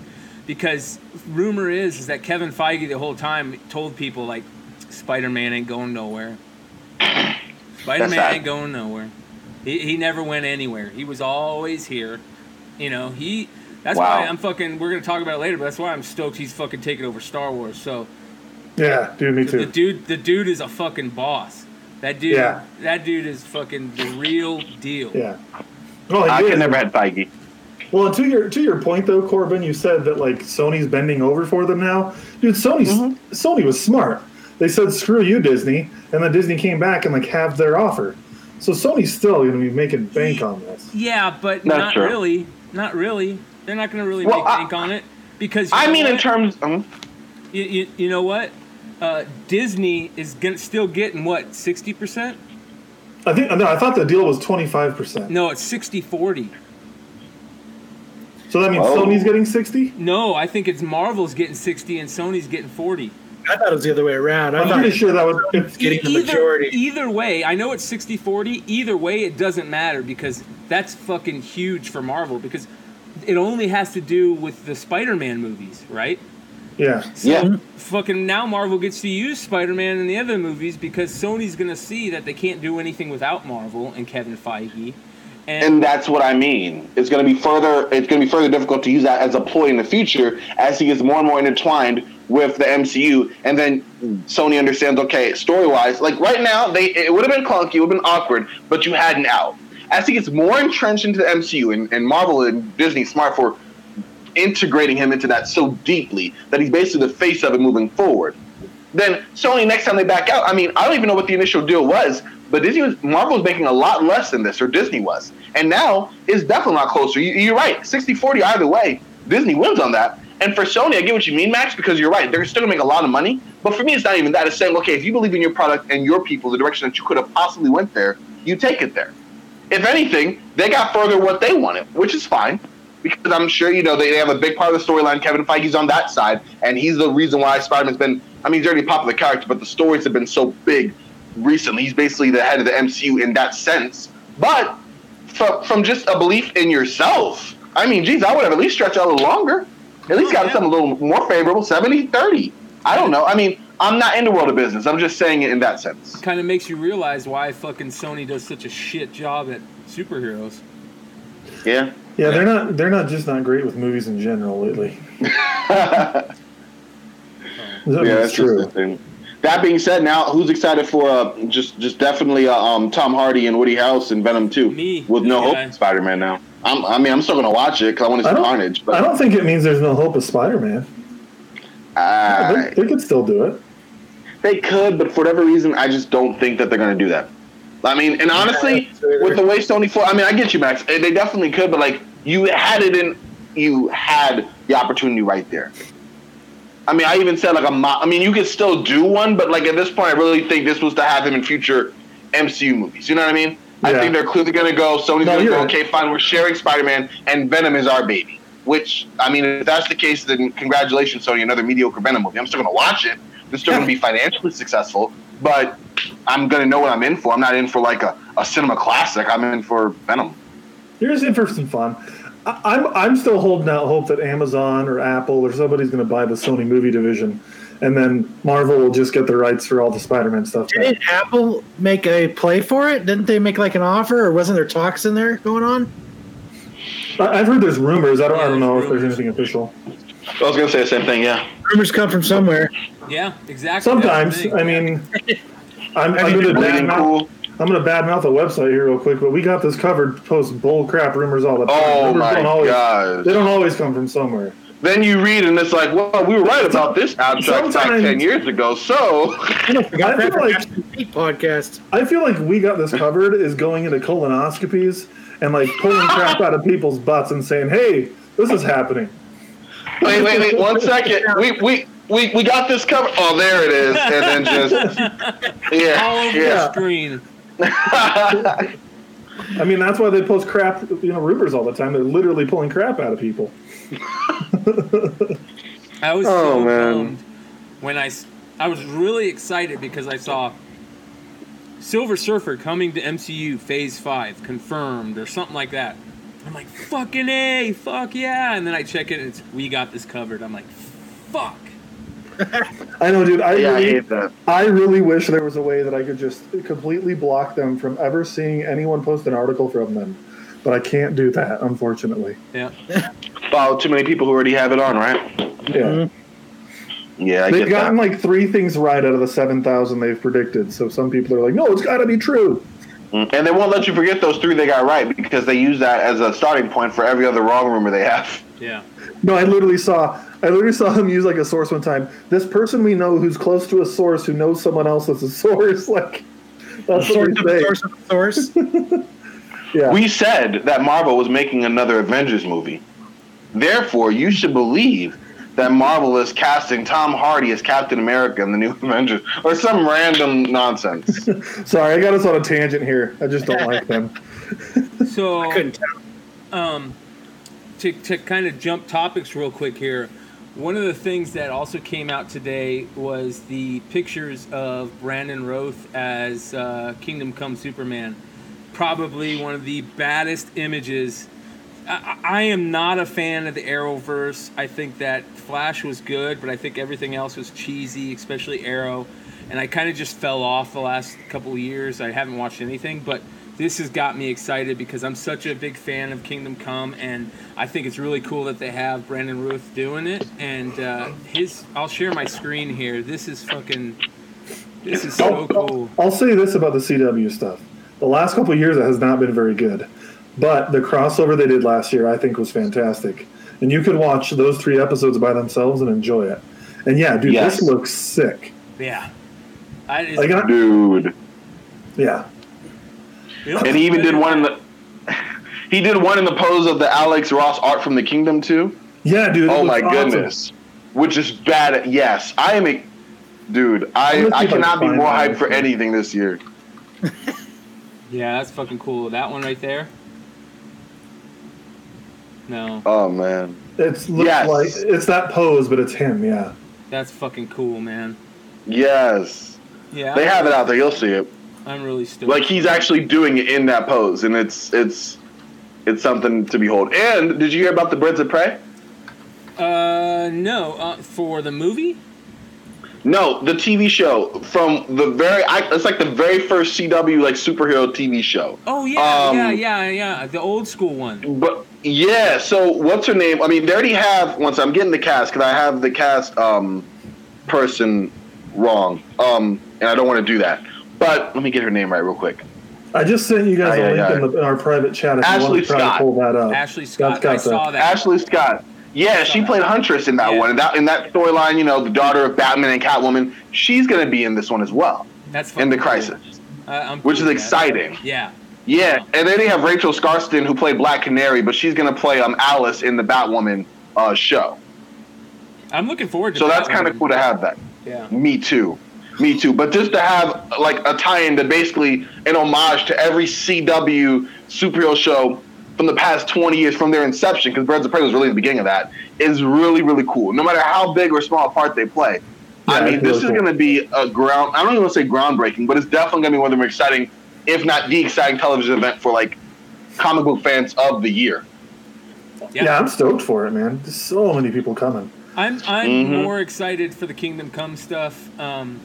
Because rumor is is that Kevin Feige the whole time told people like Spider-Man ain't going nowhere. Spider-Man ain't going nowhere. He, he never went anywhere. He was always here. You know, he that's Wow. why I'm fucking we're gonna talk about it later, but that's why I'm stoked he's fucking taking over Star Wars. So Yeah, dude, me too. the dude, the dude is a fucking boss. That dude, Yeah. that dude is fucking the real deal. Yeah. Well, I he could never had Feige. Well, and to your to your point though, Corbin, you said that like Sony's bending over for them now. Dude, Sony Mm-hmm. Sony was smart. They said screw you, Disney, and then Disney came back and like halved their offer. So Sony's still going to be making bank on this. Yeah, but That's not true. really. Not really. They're not going to really Well, make I- bank on it because I know mean, in terms, um, you, you, you know what? Uh, Disney is gonna, still getting what sixty percent? I think no, I thought the deal was twenty five percent. No, it's 60-40. So that means Oh. Sony's getting sixty. No, I think it's Marvel's getting sixty and Sony's getting forty. I thought it was the other way around. I I'm pretty sure that would. it's getting the either, majority. Either way, I know it's 60-40. Either way, it doesn't matter because that's fucking huge for Marvel because it only has to do with the Spider-Man movies, right? Yeah. So Yeah. fucking now Marvel gets to use Spider-Man in the other movies because Sony's gonna see that they can't do anything without Marvel and Kevin Feige. And, and that's what I mean. It's going to be further. It's going to be further difficult to use that as a ploy in the future as he gets more and more intertwined with the MCU, and then Sony understands. Okay, story wise, like right now, they it would have been clunky, it would have been awkward, but you had an out. As he gets more entrenched into the MCU, and, and Marvel and Disney smart for integrating him into that so deeply that he's basically the face of it moving forward. Then Sony next time they back out, I mean, I don't even know what the initial deal was, but Disney was Marvel was making a lot less than this, or Disney was, and now it's definitely not closer. You, you're right, 60-40 either way, Disney wins on that. And for Sony, I get what you mean, Max, because you're right. They're still gonna make a lot of money. But for me, it's not even that. It's saying, okay, if you believe in your product and your people, the direction that you could have possibly went there, you take it there. If anything, they got further what they wanted, which is fine. Because I'm sure, you know, they, they have a big part of the storyline. Kevin Feige's on that side, and he's the reason why Spider-Man's been, I mean, he's already a popular character, but the stories have been so big recently. He's basically the head of the MCU in that sense. But from, from just a belief in yourself, I mean, geez, I would have at least stretched out a little longer. At least Oh, got yeah. something a little more favorable, 70 30. I don't know. I mean, I'm not in the world of business. I'm just saying it in that sense. kind of makes you realize why fucking Sony does such a shit job at superheroes. Yeah. Yeah, they're not. They're not just not great with movies in general lately. That yeah, that's true. Just the thing. That being said, now who's excited for uh, just just definitely uh, um, Tom Hardy and Woody House and Venom 2 Me, with no this guy. hope Spider Man now. I'm, I mean, I'm still gonna watch it because I want to see don't, Carnage. But I don't think it means there's no hope of Spider-Man. uh, they, they could still do it. They could, but for whatever reason, I just don't think that they're going to do that. I mean, and honestly, so either. with the way Sony for, I mean, I get you, Max. They definitely could, but like you had it in, you had the opportunity right there. I mean, I even said like a, mo- I mean, you could still do one, but like at this point, I really think this was to have him in future MCU movies. You know what I mean? I think they're clearly going to go. Sony's No, going to go. right. Okay, fine, we're sharing Spider-Man, and Venom is our baby. Which I mean, if that's the case, then congratulations, Sony, another mediocre Venom movie. I'm still going to watch it. It's still going to be financially successful, but I'm going to know what I'm in for. I'm not in for like a, a cinema classic. I'm in for Venom. Here's in for some fun. I, I'm I'm still holding out hope that Amazon or Apple or somebody's going to buy the Sony movie division, and then Marvel will just get the rights for all the Spider-Man stuff. Didn't Apple make a play for it? Didn't they make like an offer, or wasn't there talks in there going on? I, I've heard there's rumors. I don't I don't know there's if there's anything official. I was going to say the same thing. Yeah. Rumors come from somewhere. Yeah, exactly. Sometimes That's the thing. I mean, I'm, I I'm mean, going to Bleeding cool. I'm going to badmouth the website here real quick, but we got this covered. Post bull crap rumors all the oh time. Oh rumors my don't always, gosh. They don't always come from somewhere. Then you read and it's like, well, we were right about this abstract back Sometimes- ten years ago. So I forgot feel that like- podcast. I feel like we got this covered is going into colonoscopies and like pulling crap out of people's butts and saying, "Hey, this is happening." wait, wait, wait, one second. We we. We, we got this covered. Oh, there it is, and then just yeah, all over yeah. the screen. I mean, that's why they post crap, you know, rumors all the time. They're literally pulling crap out of people. I was Oh, so man. bummed when I, s- I was really excited because I saw Silver Surfer coming to MCU Phase Five confirmed or something like that. I'm like, fucking a, fuck yeah! And then I check it, and it's we got this covered. I'm like, fuck. I know, dude. I Yeah, I really, hate that. I really wish there was a way that I could just completely block them from ever seeing anyone post an article from them, but I can't do that, unfortunately. Yeah. Wow, too many people who already have it on, right? Yeah, mm-hmm. Yeah, I they've get gotten that. like three things right out of the seven thousand they've predicted. So some people are like, "No, it's got to be true." Mm, and they won't let you forget those three they got right because they use that as a starting point for every other wrong rumor they have. Yeah. No, I literally saw. I literally saw him use like a source one time. This person we know who's close to a source who knows someone else that's a source. Like that's Source what of they source of the source. Yeah. We said that Marvel was making another Avengers movie. Therefore, you should believe that Marvel is casting Tom Hardy as Captain America in the new Avengers or some random nonsense. Sorry, I got us on a tangent here. I just don't like them. So I Couldn't tell. um, to, to kind of jump topics real quick here, one of the things that also came out today was the pictures of Brandon Routh as uh, Kingdom Come Superman. Probably one of the baddest images. I, I am not a fan of the Arrowverse. I think that Flash was good, but I think everything else was cheesy, especially Arrow. And I kind of just fell off the last couple years. I haven't watched anything, but this has got me excited because I'm such a big fan of Kingdom Come, and I think it's really cool that they have Brandon Ruth doing it. And uh, his, I'll share my screen here. This is fucking, this is so cool. I'll say this about the CW stuff. The last couple of years, it has not been very good. But the crossover they did last year, I think, was fantastic. And you could watch those three episodes by themselves and enjoy it. And yeah, dude, Yes. this looks sick. Yeah. I just, Like, I- Dude. yeah. And he even did one in the he did one in the pose of the Alex Ross art from the Kingdom too. Yeah, dude. Oh my awesome. goodness. Which is bad. Yes, I am a dude. I, I'm gonna I see if I cannot be more find hyped for anything this year. Yeah, that's fucking cool. That one right there. No, Oh man. It's looks Yes. like it's that pose, but it's him. Yeah. that's fucking cool, man. Yes. Yeah, They have it out there. You'll see it. I'm really stoked. Like he's actually doing it in that pose, and it's it's it's something to behold. And did you hear about the Birds of Prey? uh, no, uh, for the movie. No, the TV show from the very. I, it's like the very first CW like superhero TV show. Oh yeah, Um, yeah, yeah, yeah. The old school one. But yeah, so what's her name? I mean, they already have. Once I'm getting the cast, because I have the cast um person wrong, um, and I don't want to do that. But let me get her name right real quick. I just sent you guys Aye, a aye, link aye. in, the, in our private chat if you Ashley want to try Scott. to pull that up. Ashley Scott. got I saw that. Ashley Scott. Yeah, she played Huntress in that Yeah. one. And that in that storyline, you know, the daughter of Batman and Catwoman, she's going to be in this one as well, That's in the. Crisis, Uh, I'm which is with that. exciting. Yeah. Yeah, and then they have Rachel Skarsten who played Black Canary, but she's going to play um Alice in the Batwoman uh, show. I'm looking forward to So that that's kind of cool to have that. Yeah. Me too. Me too. But just to have like a tie-in to basically an homage to every CW superhero show from the past 20 years from their inception, because Birds of Prey was really the beginning of that, is really, really cool. No matter how big or small a part they play. I mean, it's this is cool. going to be a ground. I don't even want to say groundbreaking, but it's definitely going to be one of the more exciting, if not the exciting television event for like comic book fans of the year. Yeah. Yeah, I'm stoked for it, man. There's so many people coming. I'm I'm Mhm. more excited for the Kingdom Come stuff. Um,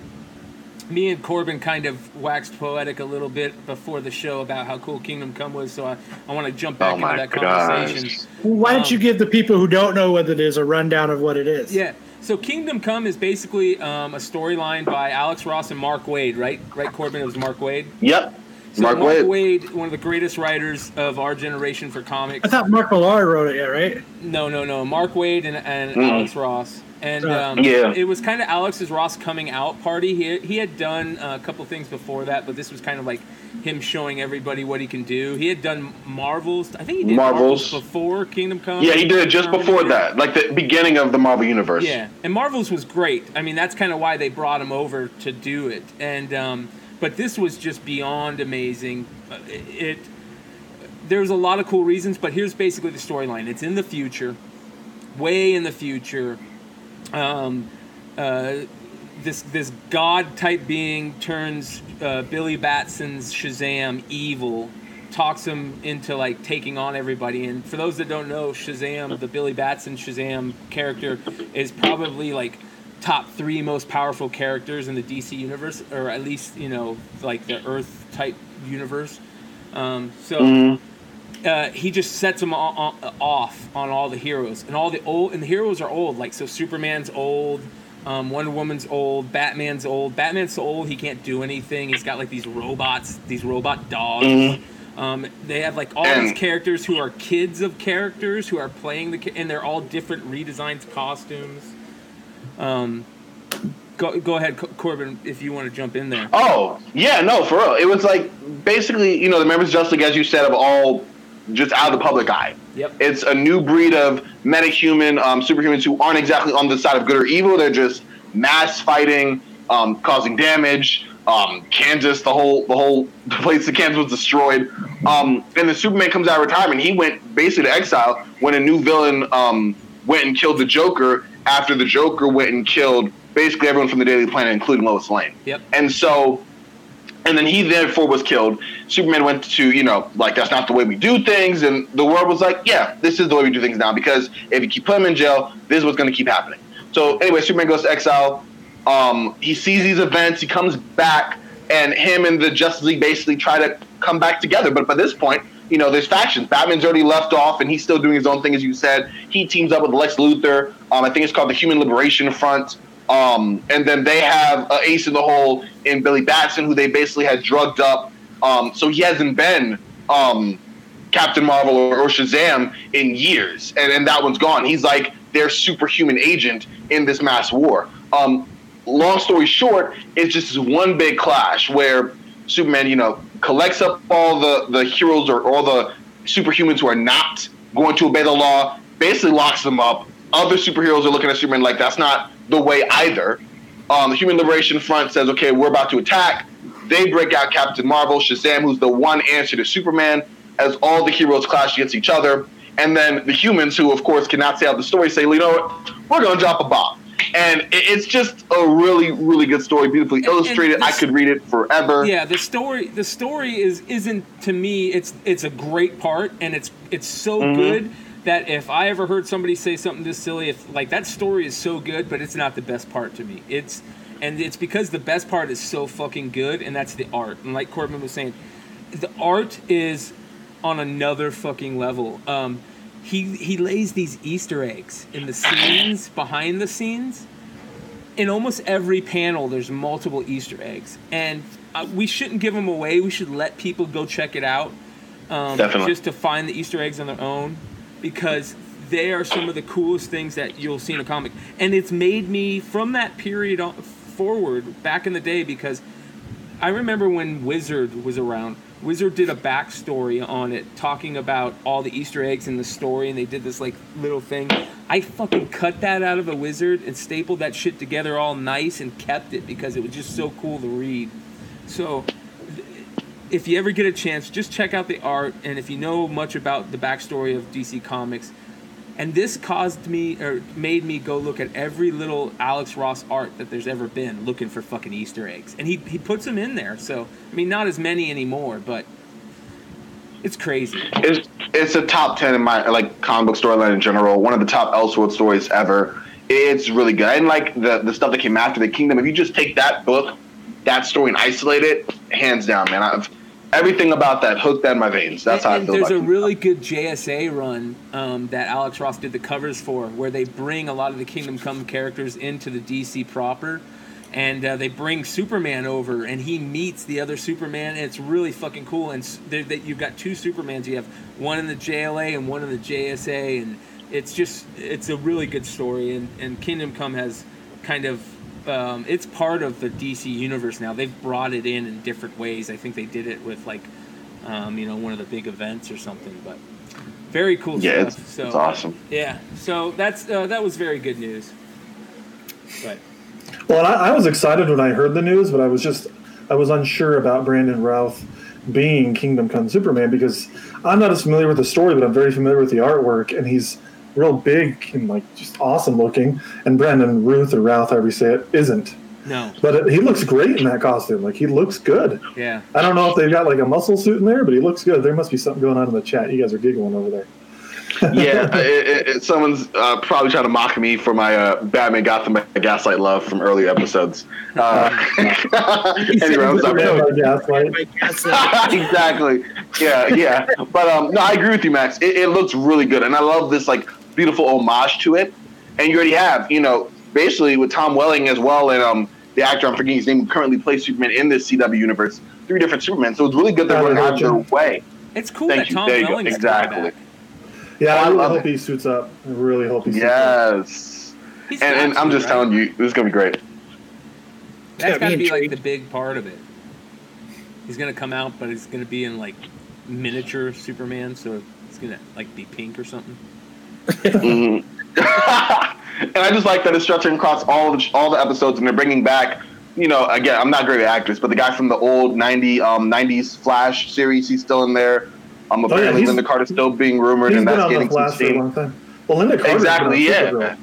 me and Corbin kind of waxed poetic a little bit before the show about how cool Kingdom Come was, so I, I want to jump back Oh into that gosh. conversation. Why don't you Um, give the people who don't know what it is a rundown of what it is? Yeah. So Kingdom Come is basically um, a storyline by Alex Ross and Mark Waid, right? Right, Corbin. It was Mark Waid. Yep. So Mark Waid. one of the greatest writers of our generation for comics. I thought Mark Millar wrote it, yeah, right? No, no, no. Mark Waid and, and Mm. Alex Ross. And um, Yeah. it was kind of Alex's Ross coming out party. He, he had done uh, a couple things before that, but this was kind of like him showing everybody what he can do. He had done Marvels. I think he did Marvels, Marvels. before Kingdom Come. Yeah, he did it just before Terminator. that, like the beginning of the Marvel Universe. Yeah, and Marvels was great. I mean, that's kind of why they brought him over to do it. And um, but this was just beyond amazing. Uh, It, there's a lot of cool reasons, but here's basically the storyline. It's in the future, way in the future. Um, uh, this this god type being turns uh, Billy Batson's Shazam evil, talks him into like taking on everybody. And for those that don't know, Shazam, the Billy Batson Shazam character, is probably like top three most powerful characters in the DC universe, or at least you know like the Earth type universe. Um, so uh, he just sets them o- o- off on all the heroes, and all the old and the heroes are old. Like so, Superman's old, um, Wonder Woman's old, Batman's old. Batman's so old he can't do anything. He's got like these robots, these robot dogs. Um, they have like all these characters who are kids of characters who are playing the, and they're all different redesigned costumes. Um, go go ahead, Corbin, if you want to jump in there. Oh, yeah, no, for real. It was like basically, you know, the members of Justice League, as you said, of all just out of the public eye. Yep. It's a new breed of metahuman, um, superhumans who aren't exactly on the side of good or evil. They're just mass fighting, um, causing damage. Um, Kansas, the whole the whole place of Kansas was destroyed. Um, and the Superman comes out of retirement. He went basically to exile when a new villain um, went and killed the Joker. After the Joker went and killed basically everyone from the Daily Planet, including Lois Lane. Yep. And so, and then he therefore was killed. Superman went to, you know, like that's not the way we do things. And the world was like, yeah, this is the way we do things now because if you keep putting him in jail, this is what's going to keep happening. So anyway, Superman goes to exile. Um, he sees these events. He comes back, and him and the Justice League basically try to come back together. But by this point, you know, there's factions. Batman's already left off, and he's still doing his own thing, as you said. He teams up with Lex Luthor. Um, I think it's called the Human Liberation Front. Um, and then they have uh, Ace in the Hole in Billy Batson, who they basically had drugged up. Um, so he hasn't been um, Captain Marvel or, or Shazam in years, and, and that one's gone. He's like their superhuman agent in this mass war. Um, long story short, it's just one big clash where Superman, you know, collects up all the, the heroes or all the superhumans who are not going to obey the law, basically locks them up. Other superheroes are looking at Superman like that's not the way either. Um, the Human Liberation Front says, okay, we're about to attack. They break out Captain Marvel, Shazam, who's the one answer to Superman, as all the heroes clash against each other. And then the humans, who of course cannot say out the story, say, you know what, we're going to drop a bomb. And it's just a really, really good story, beautifully and illustrated. I this- could read it forever. yeah the story the story is isn't to me it's it's a great part and it's it's so Mm-hmm. good that if i ever heard somebody say something this silly if like that story is so good but it's not the best part to me it's and it's because the best part is so fucking good and that's the art and like corbin was saying the art is on another fucking level um he he lays these easter eggs in the scenes behind the scenes in almost every panel there's multiple Easter eggs, and uh, we shouldn't give them away. We should let people go check it out, um, Definitely. just to find the Easter eggs on their own, because they are some of the coolest things that you'll see in a comic. And it's made me from that period on, forward back in the day because I remember when Wizard was around. Wizard did a backstory on it, talking about all the Easter eggs in the story, and they did this like little thing. I fucking cut that out of a Wizard and stapled that shit together all nice and kept it because it was just so cool to read. So, if you ever get a chance, just check out the art, and if you know much about the backstory of DC Comics, and this caused me or made me go look at every little Alex Ross art that there's ever been, looking for fucking Easter eggs, and he he puts them in there. So I mean, not as many anymore, but it's crazy. It's it's a top ten in my like comic book storyline in general. One of the top Elseworld stories ever. It's really good. And like the the stuff that came after the Kingdom. If you just take that book, that story, and isolate it, hands down, man. I've everything about that hooked in my veins. That's how I and feel there's a really good JSA run um, that Alex Ross did the covers for, where they bring a lot of the Kingdom Come characters into the DC proper, and uh, they bring Superman over, and he meets the other Superman, and it's really fucking cool. And that you've got two Supermans. You have one in the JLA and one in the JSA, and it's just it's a really good story. And and Kingdom Come has kind of um, it's part of the DC universe now. They've brought it in in different ways. I think they did it with like, um, you know, one of the big events or something. But very cool Yeah, stuff. it's, so it's awesome. yeah, so that's uh, that was very good news. But Well, I, I was excited when I heard the news, but I was just I was unsure about Brandon Routh being Kingdom Come Superman because I'm not as familiar with the story, but I'm very familiar with the artwork, and he's real big and like just awesome looking. And Brandon Ruth or Routh, however you say it, isn't. no, But it, he looks great in that costume. Like he looks good. yeah, I don't know if they've got like a muscle suit in there, but he looks good. There must be something going on in the chat. You guys are giggling over there. yeah, it, it, it- someone's uh, probably trying to mock me for my uh, Batman Gotham by Gaslight love from earlier episodes. Uh, anyway, I'm sorry. Yeah, by Gaslight. I guess, uh, exactly. Yeah, yeah. But um, no, I agree with you, Max. It, it looks really good, and I love this like beautiful homage to it. And you already have, you know, basically with Tom Welling as well, and um, the actor I'm forgetting his name who currently plays Superman in this CW universe. Three different Supermen, so it's really good that they're Tyler going out of their way. it's cool Thank that you. Tom There. Welling's Exactly. back. Yeah, Oh, I I really love hope it. he suits up. I really hope he suits up. Yes. And, and I'm just right? telling you, this is gonna be great. That's Yeah, got to me be like the big part of it. He's gonna come out, but he's gonna be in like miniature Superman, so it's gonna like be pink or something. Mhm. and I just like that it's stretching across all the all the episodes, and they're bringing back. You know, again, I'm not great at actors, but the guy from the old 90 um, 90s Flash series, he's still in there. Um, Oh, yeah, apparently, Lynda Carter's still being rumored, and that's getting some Flash for a steam. Well, Lynda Carter's Exactly, yeah. Supergirl.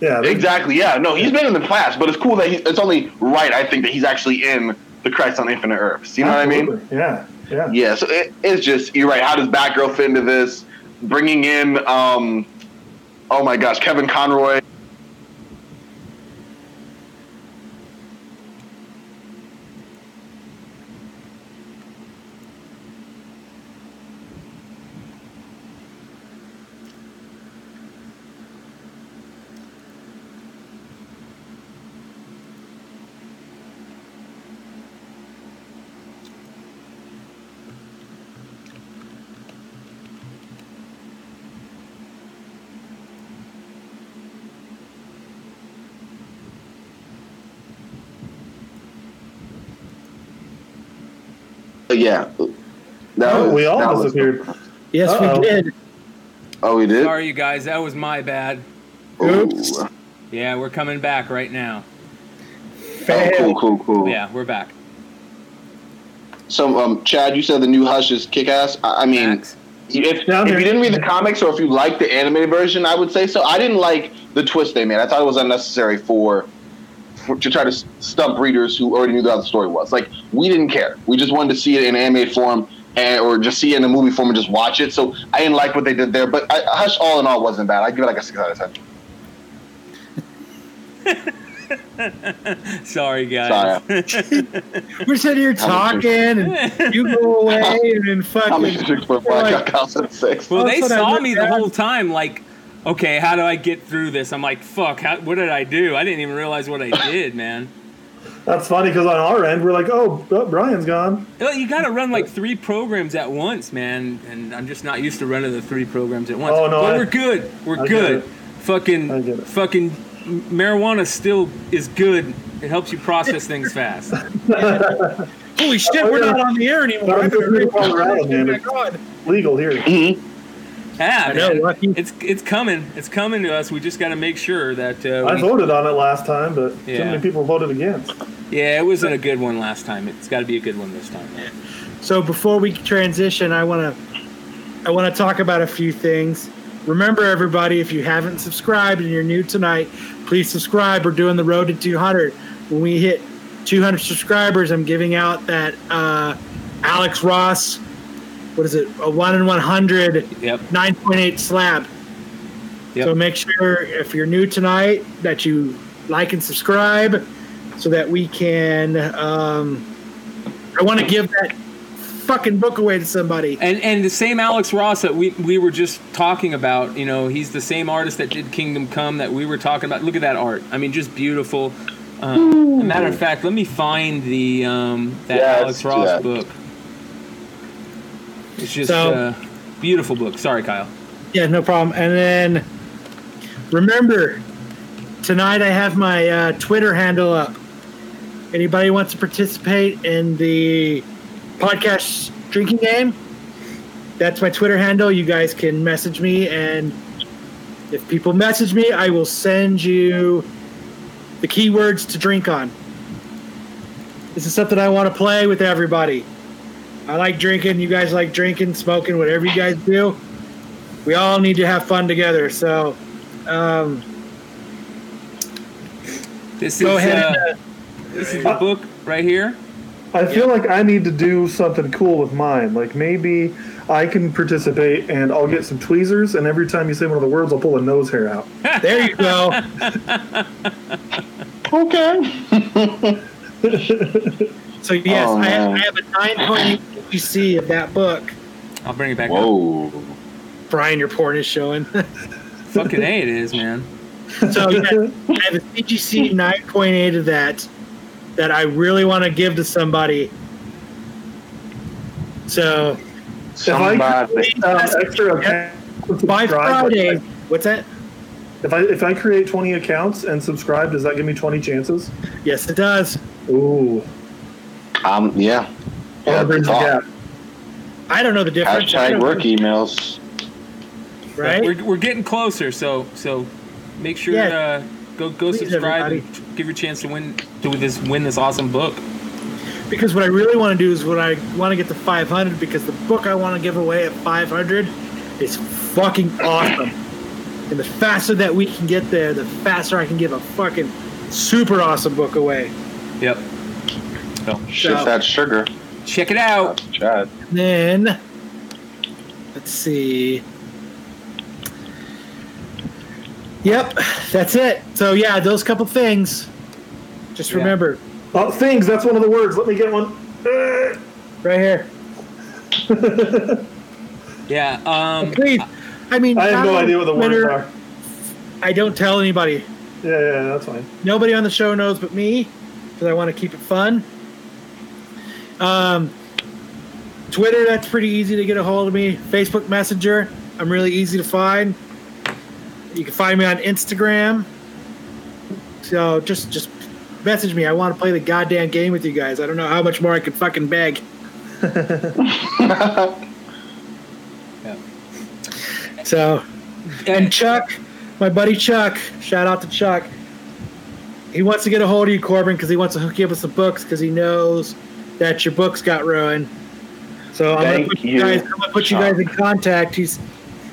Yeah, Exactly, yeah. No, he's been in the Flash, but it's cool that he, it's only right, I think, that he's actually in the Crisis on Infinite Earths. You know what I mean? Yeah, yeah. Yeah, so it, it's just you're right. How does Batgirl fit into this? Bringing in, um, oh my gosh, Kevin Conroy. Yeah, that Oh, was, we all that was- disappeared. yes, Uh-oh. we did. Oh, we did. Sorry, you guys, that was my bad. Oops. Ooh. Yeah, we're coming back right now. Oh, cool, cool, cool. Yeah, we're back. So, um, Chad, you said the new Hush is kick-ass. I, I mean, Max. if, Down if you didn't read the comics or if you liked the animated version, I would say so. I didn't like the twist they made. I thought it was unnecessary for, for to try to stump readers who already knew how the story was. Like we didn't care. We just wanted to see it in animated form and or just see it in a movie form and just watch it. So I didn't like what they did there. But I, Hush, all in all, wasn't bad. I give it like a six out of ten. Sorry, guys. We're sitting here talking, and you go away, and then I'm a fucking. six point Like- five. Six. well, they That's I saw me the at. whole time, like, okay, how do I get through this? I'm like, fuck, how, what did I do? I didn't even realize what I did, man. That's funny because on our end we're like, oh, oh, Brian's gone. Well, You got to run like three programs at once, man, and I'm just not used to running the three programs at once. Oh, no, but I- we're good. We're I good. Fucking, I get it. fucking, marijuana still is good. It helps you process things fast. Holy shit, we're not on the air anymore. But I'm I better just in Colorado, Oh my god. legal here. Yeah, I know, lucky. It's it's coming. It's coming to us. We just got to make sure that. Uh, I we- voted on it last time, but too Yeah. many people voted against. yeah, it wasn't a good one last time. It's got to be a good one this time. So before we transition, I want to I want to talk about a few things. Remember, everybody, if you haven't subscribed and you're new tonight, please subscribe. We're doing the road to 200. When we hit 200 subscribers, I'm giving out that uh, Alex Ross, what is it, a one in 100 Yep. 9.8 slab. Yep. So make sure if you're new tonight that you like and subscribe so that we can. Um, I want to give that fucking book away to somebody. And and the same Alex Ross that we we were just talking about. You know, he's the same artist that did Kingdom Come that we were talking about. Look at that art. I mean, just beautiful. Um, matter of fact, let me find the um, that Yeah, Alex Ross that. book. It's just So- uh, beautiful book. Sorry, Kyle. Yeah, no problem. And then remember, tonight I have my uh, Twitter handle up. Anybody wants to participate in the podcast drinking game? That's my Twitter handle. You guys can message me, and if people message me, I will send you the keywords to drink on. This is something I want to play with everybody. I like drinking. You guys like drinking, smoking, whatever you guys do we all need to have fun together. So, um, This go is ahead. uh, and, uh, this is the book right here. I feel like I need to do something cool with mine. Like maybe I can participate and I'll get some tweezers, and every time you say one of the words, I'll pull a nose hair out. there you go. Okay. So yes, Oh, I, have. I have a nine point UC of that book. I'll bring it back up. Whoa. Brian, your porn is showing. Fucking a, it is, man. so yeah, I have a CGC nine point eight of that that I really want to give to somebody. So If I Somebody. create uh, extra accounts by subscribe, Friday, like, what's that? if I if I create twenty accounts and subscribe, does that give me twenty chances? Yes, it does. Ooh, Um. Yeah. yeah, Yeah. bridge the gap. I don't know the difference. I Hashtag work know, emails. right? We're, we're getting closer, so so make sure Yeah. uh, go go Please, subscribe everybody. and give your chance to win to this win this awesome book. because what I really want to do is what I want to get to 500 because the book I want to give away at 500 is fucking awesome. And the faster that we can get there, the faster I can give a fucking super awesome book away. Yep. So Shift that sugar. check it out. Chad. Then let's see. Yep, that's it. So yeah, those couple things. Just Yeah. remember, Oh, things. That's one of the words. Let me get one. Right here. Yeah. Um. Please. I mean, I have no idea what the words Twitter, are. I don't tell anybody. Yeah, yeah, that's fine. Nobody on the show knows but me because I want to keep it fun. Um, Twitter, that's pretty easy to get a hold of me. Facebook Messenger, I'm really easy to find. You can find me on Instagram. So just just message me. I want to play the goddamn game with you guys. I don't know how much more I can fucking beg. Yeah. So and Chuck, my buddy Chuck, shout out to Chuck. He wants to get a hold of you, Corbin, because he wants to hook you up with some books because he knows that your books got ruined. So I'm gonna put you, you, guys. I'm gonna put you guys in contact. He's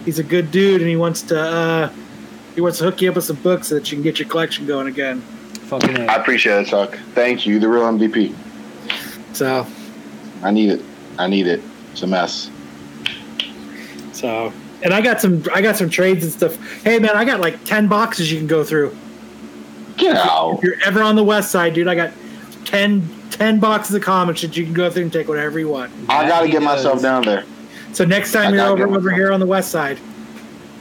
he's a good dude, and he wants to uh, he wants to hook you up with some books so that you can get your collection going again. Fucking I a. appreciate it, Chuck. Thank you. The real MVP. So I need it. I need it. It's a mess. so and I got some I got some trades and stuff. Hey man, I got like ten boxes you can go through. Get out. If you're ever on the west side, dude, I got 10, 10 boxes of comics that you can go through and take whatever you want. I gotta he get myself down there. So next I time you're over over here on the west side,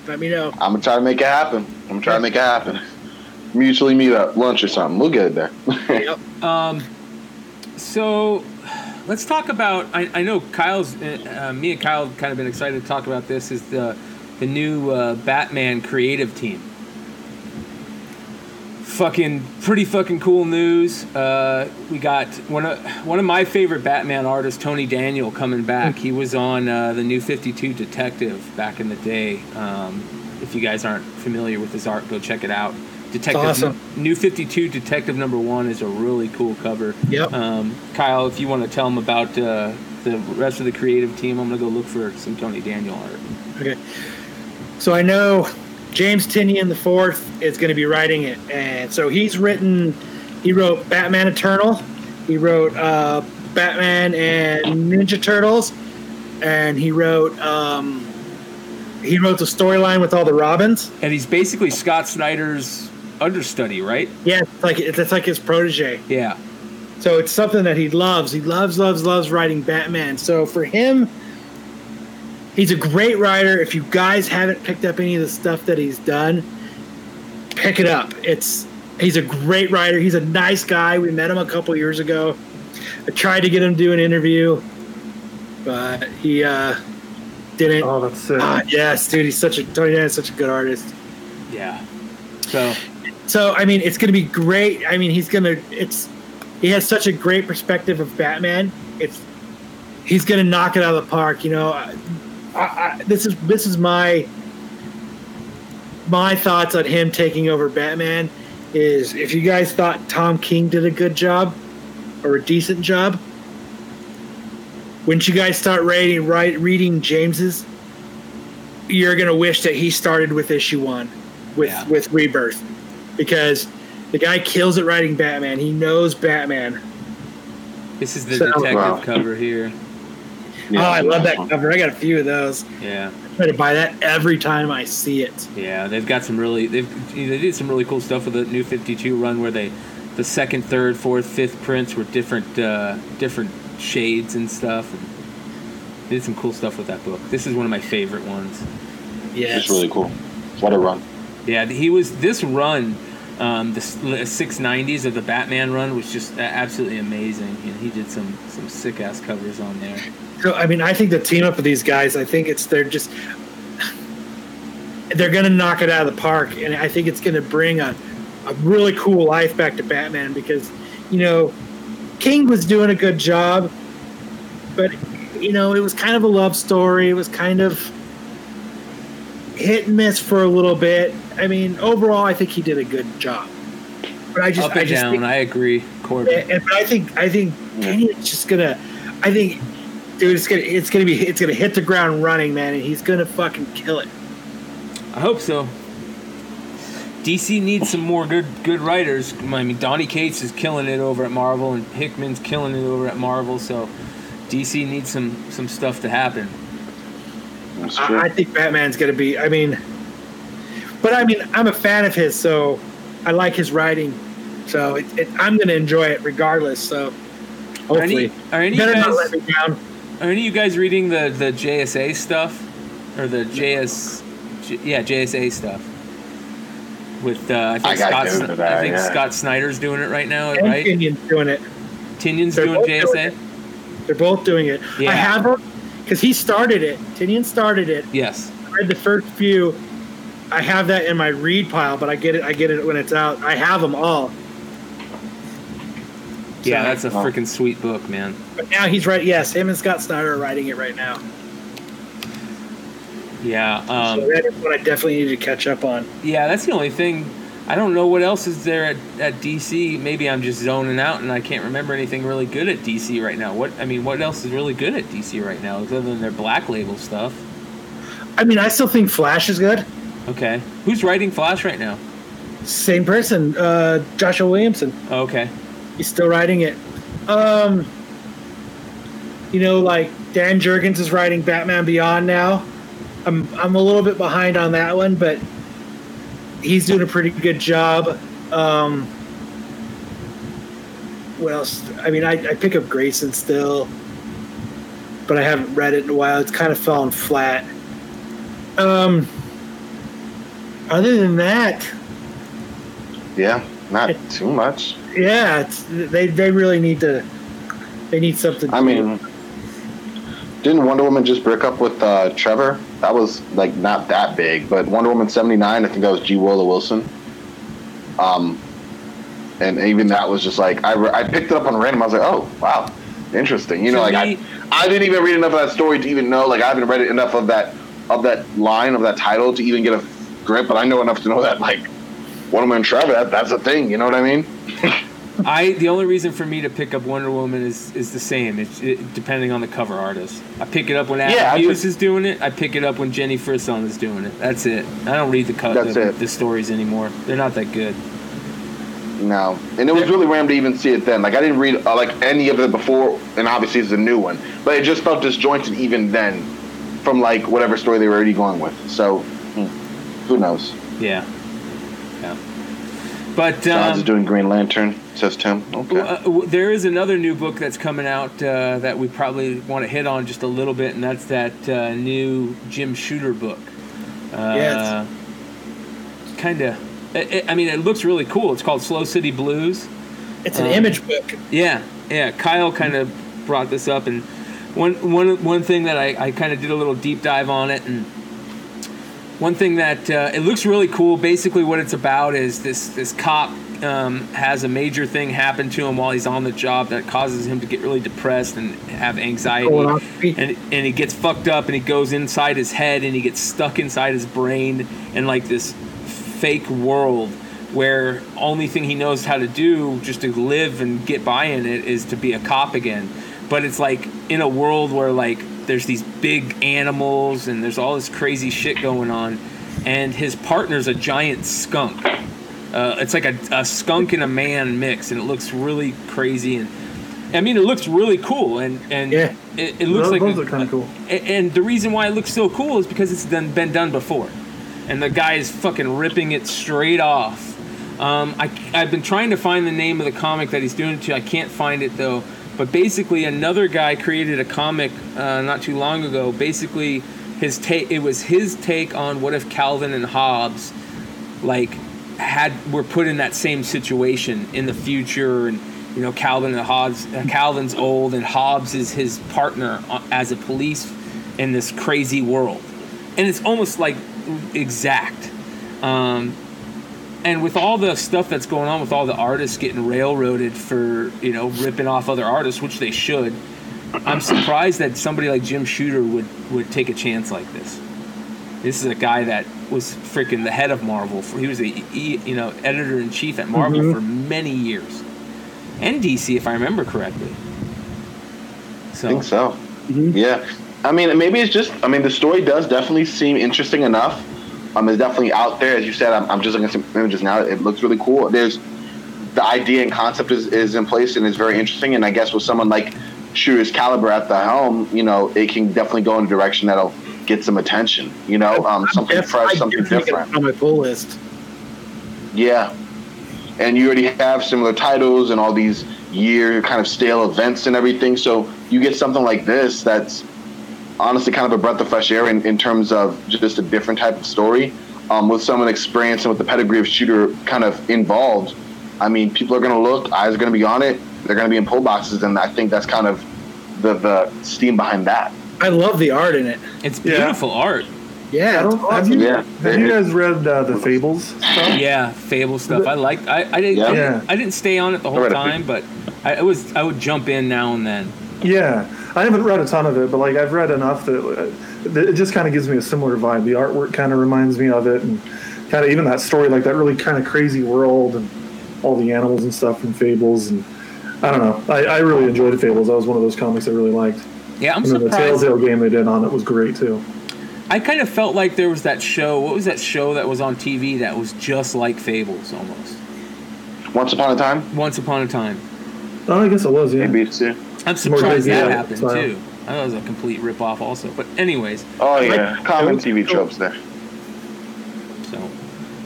Let me know. I'm gonna try to make it happen. I'm gonna try to make it happen. Mutually meet up, lunch or something. We'll get it there. Yep. Um, so let's talk about. I, I know Kyle's. Uh, uh, me and Kyle have kind of been excited to talk about this. Is the the new uh, Batman creative team? Fucking pretty fucking cool news. Uh, we got one of one of my favorite Batman artists, Tony Daniel, coming back. He was on uh, the new Fifty Two Detective back in the day. Um, if you guys aren't familiar with his art, go check it out. Detective awesome. New Fifty Two Detective Number One is a really cool cover. Yep. Um, Kyle, if you want to tell him about uh, the rest of the creative team, I'm gonna go look for some Tony Daniel art. Okay. So I know James Tynion the fourth is going to be writing it, and so he's written. He wrote Batman Eternal. He wrote uh, Batman and Ninja Turtles, and he wrote. Um, he wrote the storyline with all the Robins. And he's basically Scott Snyder's understudy, right? Yeah, it's like it's like his protege. Yeah. So it's something that he loves. He loves, loves, loves writing Batman. So for him, he's a great writer. If you guys haven't picked up any of the stuff that he's done, pick it up. It's he's a great writer. He's a nice guy. We met him a couple years ago. I tried to get him to do an interview, but he uh, didn't. Oh, that's sick. Ah, yes, dude. He's such a Tony Dan is such a good artist. Yeah. So So I mean, it's going to be great. I mean, he's going to. It's he has such a great perspective of Batman. It's he's going to knock it out of the park. You know, I, I, this is this is my my thoughts on him taking over Batman. Is if you guys thought Tom King did a good job or a decent job, once you guys start reading right reading James's, you're gonna wish that he started with issue one with Yeah. with Rebirth because the guy kills it writing Batman. He knows Batman. this is the So- detective Wow. cover here. Oh, I love that cover. I got a few of those. Yeah. I try to buy that every time I see it. Yeah, they've got some really they've they did some really cool stuff with the new 52 run where they the second, third, fourth, fifth prints were different uh, different shades and stuff. And they did some cool stuff with that book. This is one of my favorite ones. Yeah. It's really cool. What a run. Yeah, he was this run. Um, the six nineties of the Batman run was just absolutely amazing, and he did some some sick ass covers on there. So I mean, I think the team up of these guys, I think it's they're just they're gonna knock it out of the park, and I think it's gonna bring a a really cool life back to Batman because you know King was doing a good job, but you know it was kind of a love story. It was kind of hit and miss for a little bit. I mean, overall, I think he did a good job. But I just, Up I and just down, think, I agree, Corbin. and, but I think I think Tynion's just gonna. I think, dude, it's gonna it's gonna be it's gonna hit the ground running, man, and he's gonna fucking kill it. I hope so. DC needs some more good good writers. I mean, Donny Cates is killing it over at Marvel, and Hickman's killing it over at Marvel. So, DC needs some some stuff to happen. That's true. I, I think Batman's gonna be. I mean, but I mean, I'm a fan of his, so I like his writing. So it, it, I'm gonna enjoy it regardless. So Are any, hopefully, are any of you better not let guys me down. are any of you guys reading the the JSA stuff or the JS J- yeah JSA stuff? With uh, I think I Scott into Sn- that, I think yeah. Scott Snyder's doing it right now, And right? Tynion's doing it. Tynion's They're doing both doing JSA. They're both doing it. Yeah. I have them because he started it. Tynion started it. Yes. I read the first few. I have that in my read pile, but I get it. I get it when it's out. I have them all. Yeah, So- that's a Wow. freaking sweet book, man. But now he's right. Yes, him and Scott Snyder are writing it right now. Yeah. so Um, that is what I definitely need to catch up on. Yeah, that's the only thing. I don't know what else is there at, at DC. Maybe I'm just zoning out and I can't remember anything really good at DC right now. What I mean, what else is really good at DC right now other than their Black Label stuff? I mean, I still think Flash is good. Okay, who's writing Flash right now? Same person, uh, Joshua Williamson. Oh, okay, He's still writing it. Um, you know, like Dan Jurgens is writing Batman Beyond now. I'm I'm a little bit behind on that one, but he's doing a pretty good job. Um, what else? I mean, I, I pick up Grayson still, but I haven't read it in a while. It's kind of fallen flat. Um, Other than that, Yeah, not too much. yeah, it's, they they really need to. They need something. I mean, didn't Wonder Woman just break up with uh, Trevor? That was like not that big, but Wonder Woman seventy nine. I think that was G. Willow Wilson. Um, and even that was just like I, re- I picked it up on random. I was like, oh wow, interesting. You know, like me- I, I didn't even read enough of that story to even know. Like I haven't read enough of that of that line of that title to even get a grip. But I know enough to know that like Wonder Woman Trevor, that, that's a thing. You know what I mean? I the only reason for me to pick up Wonder Woman is is the same. It's it, depending on the cover artist. I pick it up when Adam Yeah, Hughes is doing it. I pick it up when Jenny Frison is doing it. That's it. I don't read the co- the, the stories anymore. They're not that good. No, and it was really random to even see it then. Like I didn't read uh, like any of it before, and obviously it's a new one, but it just felt disjointed even then, from like whatever story they were already going with. So, hmm, who knows? Yeah. Yeah. But John's um, doing Green Lantern, says Tim. Okay. Uh, there is another new book that's coming out uh, that we probably want to hit on just a little bit, and that's that uh, new Jim Shooter book. Uh, Yes. Kind of. I mean, it looks really cool. It's called Slow City Blues. it's an um, image book. Yeah, yeah. Kyle kind of brought this up, and one one one thing that I, I kind of did a little deep dive on it, and one thing that uh, it looks really cool. Basically, what it's about is this this cop um, has a major thing happen to him while he's on the job that causes him to get really depressed and have anxiety, and and he gets fucked up, and he goes inside his head, and he gets stuck inside his brain, in like this fake world where only thing he knows how to do just to live and get by in it is to be a cop again. But it's like in a world where like there's these big animals and there's all this crazy shit going on and his partner's a giant skunk uh, it's like a, a skunk and a man mix and it looks really crazy and I mean, it looks really cool, and and Yeah. it, it looks Those, like those a- are kind of cool. And the reason why it looks so cool is because it's done, been done before. And the guy is fucking ripping it straight off. Um, I, I've been trying to find the name of the comic that he's doing it to. I can't find it though. But basically, another guy created a comic uh, not too long ago. Basically, his take it was his take on what if Calvin and Hobbes like had were put in that same situation in the future and you know Calvin and Hobbes uh, Calvin's old and Hobbes is his partner uh, as a police in this crazy world and it's almost like exact um, and with all the stuff that's going on with all the artists getting railroaded for you know ripping off other artists which they should I'm surprised that somebody like Jim Shooter would would take a chance like this this is a guy that was freaking the head of Marvel. For, he was a you know editor in chief at Marvel Mhm. for many years, and DC, if I remember correctly. So, I think so. Mhm. Yeah. I mean, maybe it's just. I mean, the story does definitely seem interesting enough. Um, it's definitely out there, as you said. I'm, I'm just looking at some images now. It looks really cool. There's the idea and concept is, is in place and is very interesting. And I guess with someone like Shooter's caliber at the helm, you know, it can definitely go in a direction that'll get some attention. You know, um, something fresh, something definitely get it different. on my pull list. Yeah. And you already have similar titles and all these year kind of stale events and everything. So you get something like this that's honestly kind of a breath of fresh air in, in terms of just a different type of story. Um, with someone experienced and with the pedigree of shooter kind of involved. I mean, people are going to look, eyes are going to be on it, they're going to be in pull boxes, and I think that's kind of the, the steam behind that. I love the art in it. it's Yeah. beautiful art. Yeah, I don't, it's have you, Yeah. have you guys read uh, the Fables stuff? Yeah, Fable stuff. I like. I, I didn't. Yeah. I, didn't I didn't stay on it the whole time, but I, I was. I would jump in now and then. Yeah, I haven't read a ton of it, but like I've read enough that, uh, that it just kind of gives me a similar vibe. The artwork kind of reminds me of it, and kind of even that story, like that really kind of crazy world and all the animals and stuff from Fables, and I don't know. I, I really enjoyed Fables. That was one of those comics I really liked. Yeah, I'm And then the surprised. Telltale game they did on it was great too. I kind of felt like there was that show. What was that show that was on TV that was just like Fables almost? Once upon a time, Once upon a time. Oh, I guess it was. Yeah. maybe it's too. I'm surprised that happened style. too. I thought it was a complete rip off also. But anyways, Oh, yeah. Like- Common TV tropes there. so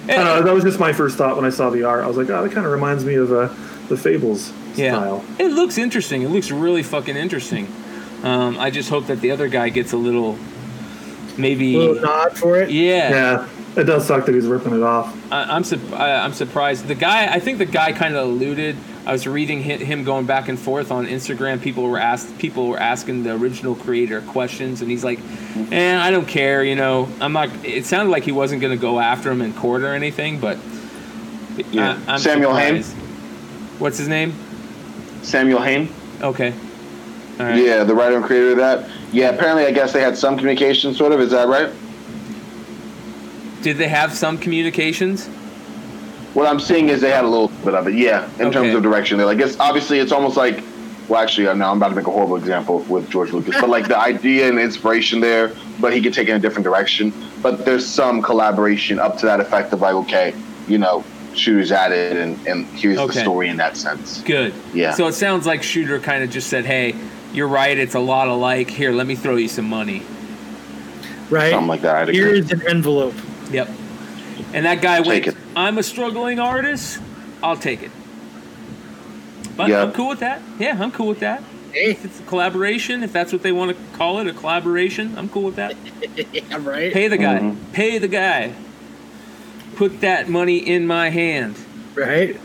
I don't know, that was just my first thought when I saw the art. I was like, oh, that kind of reminds me of uh, the Fables yeah, style. it looks interesting. It looks really fucking interesting. Um, I just hope that the other guy gets a little, maybe, little nod for it. yeah, Yeah, It does suck that he's ripping it off. I, I'm su- I, I'm surprised. The guy, I think the guy kind of alluded. I was reading him going back and forth on Instagram. People were asked, people were asking the original creator questions, and he's like, "And I don't care, you know. I'm not." It sounded like he wasn't going to go after him in court or anything, but Yeah. I, am Samuel Hain? What's his name? Samuel Hain. Okay. All right. Yeah, the writer and creator of that. Yeah, apparently, I guess they had some communication, sort of. Is that right? Did they have some communications? What I'm seeing is they had a little bit of it. Yeah, in Okay. terms of direction. They're like, it's obviously, it's almost like. Well, actually, uh, now I'm about to make a horrible example with George Lucas, but like the idea and inspiration there, but he could take it in a different direction. But there's some collaboration up to that effect of like, okay, you know, shooters at it, and and here's Okay. the story in that sense. Good. Yeah. So it sounds like Shooter kind of just said, "Hey, you're right. It's a lot alike. Here, let me throw you some money." right? Something like that. Here's an envelope. Yep. And that guy Take went, it. I'm a struggling artist. I'll take it. But Yeah. I'm cool with that. Yeah, I'm cool with that. Hey, If it's a collaboration, if that's what they want to call it, a collaboration, I'm cool with that. yeah, right. Pay the guy. Mhm. Pay the guy. Put that money in my hand. Right.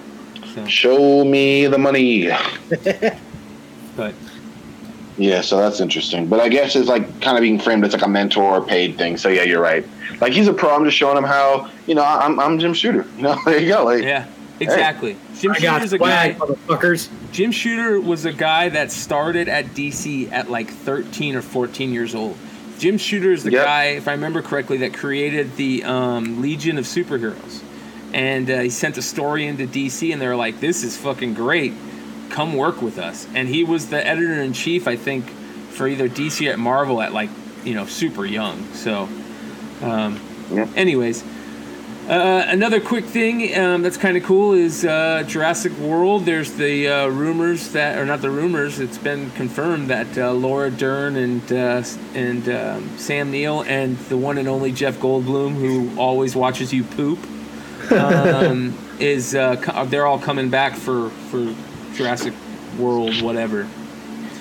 So, Show me the money. but Yeah, so that's interesting. But I guess it's like kind of being framed as like a mentor or paid thing. So yeah, you're right. Like he's a pro. I'm just showing him how you know I'm I'm Jim Shooter. You know, there you go. Like yeah, exactly. Jim I got Shooter's a guy. motherfuckers. Jim Shooter was a guy that started at DC at like 13 or 14 years old. Jim Shooter is the Yep. guy, if I remember correctly, that created the um, Legion of Superheroes. And uh, he sent a story into DC, and they were like, this is fucking great. Come work with us. And he was the editor in chief, I think, for either DC at Marvel at like, you know, super young. So, um, Yep. anyways. Uh, another quick thing um, that's kind of cool is uh, Jurassic World. There's the uh, rumors that, or not the rumors, it's been confirmed that uh, Laura Dern and uh, and um, Sam Neill and the one and only Jeff Goldblum, who always watches you poop, um, is uh, they're all coming back for for Jurassic World, whatever. I'm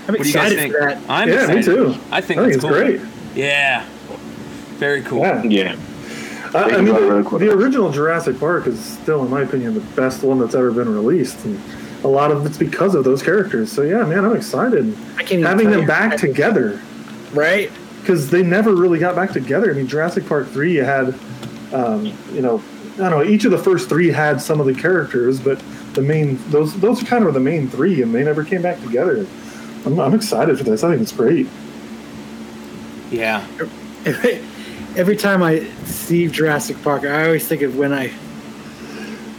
What do you excited think? for that. I'm yeah, excited. me too. I think, I think that's it's cool. great. Yeah, very cool. Yeah. yeah, I, I mean, the, the original Jurassic Park is still, in my opinion, the best one that's ever been released, and a lot of it's because of those characters. So yeah, man, I'm excited I can't even having them you. back together Right. because they never really got back together. I mean, Jurassic Park three, you had, um, you know, I don't know, each of the first three had some of the characters, but the main those those kind of were the main three, and they never came back together. I'm, I'm excited for this. I think it's great. Yeah. Every time I see Jurassic Park, I always think of when I,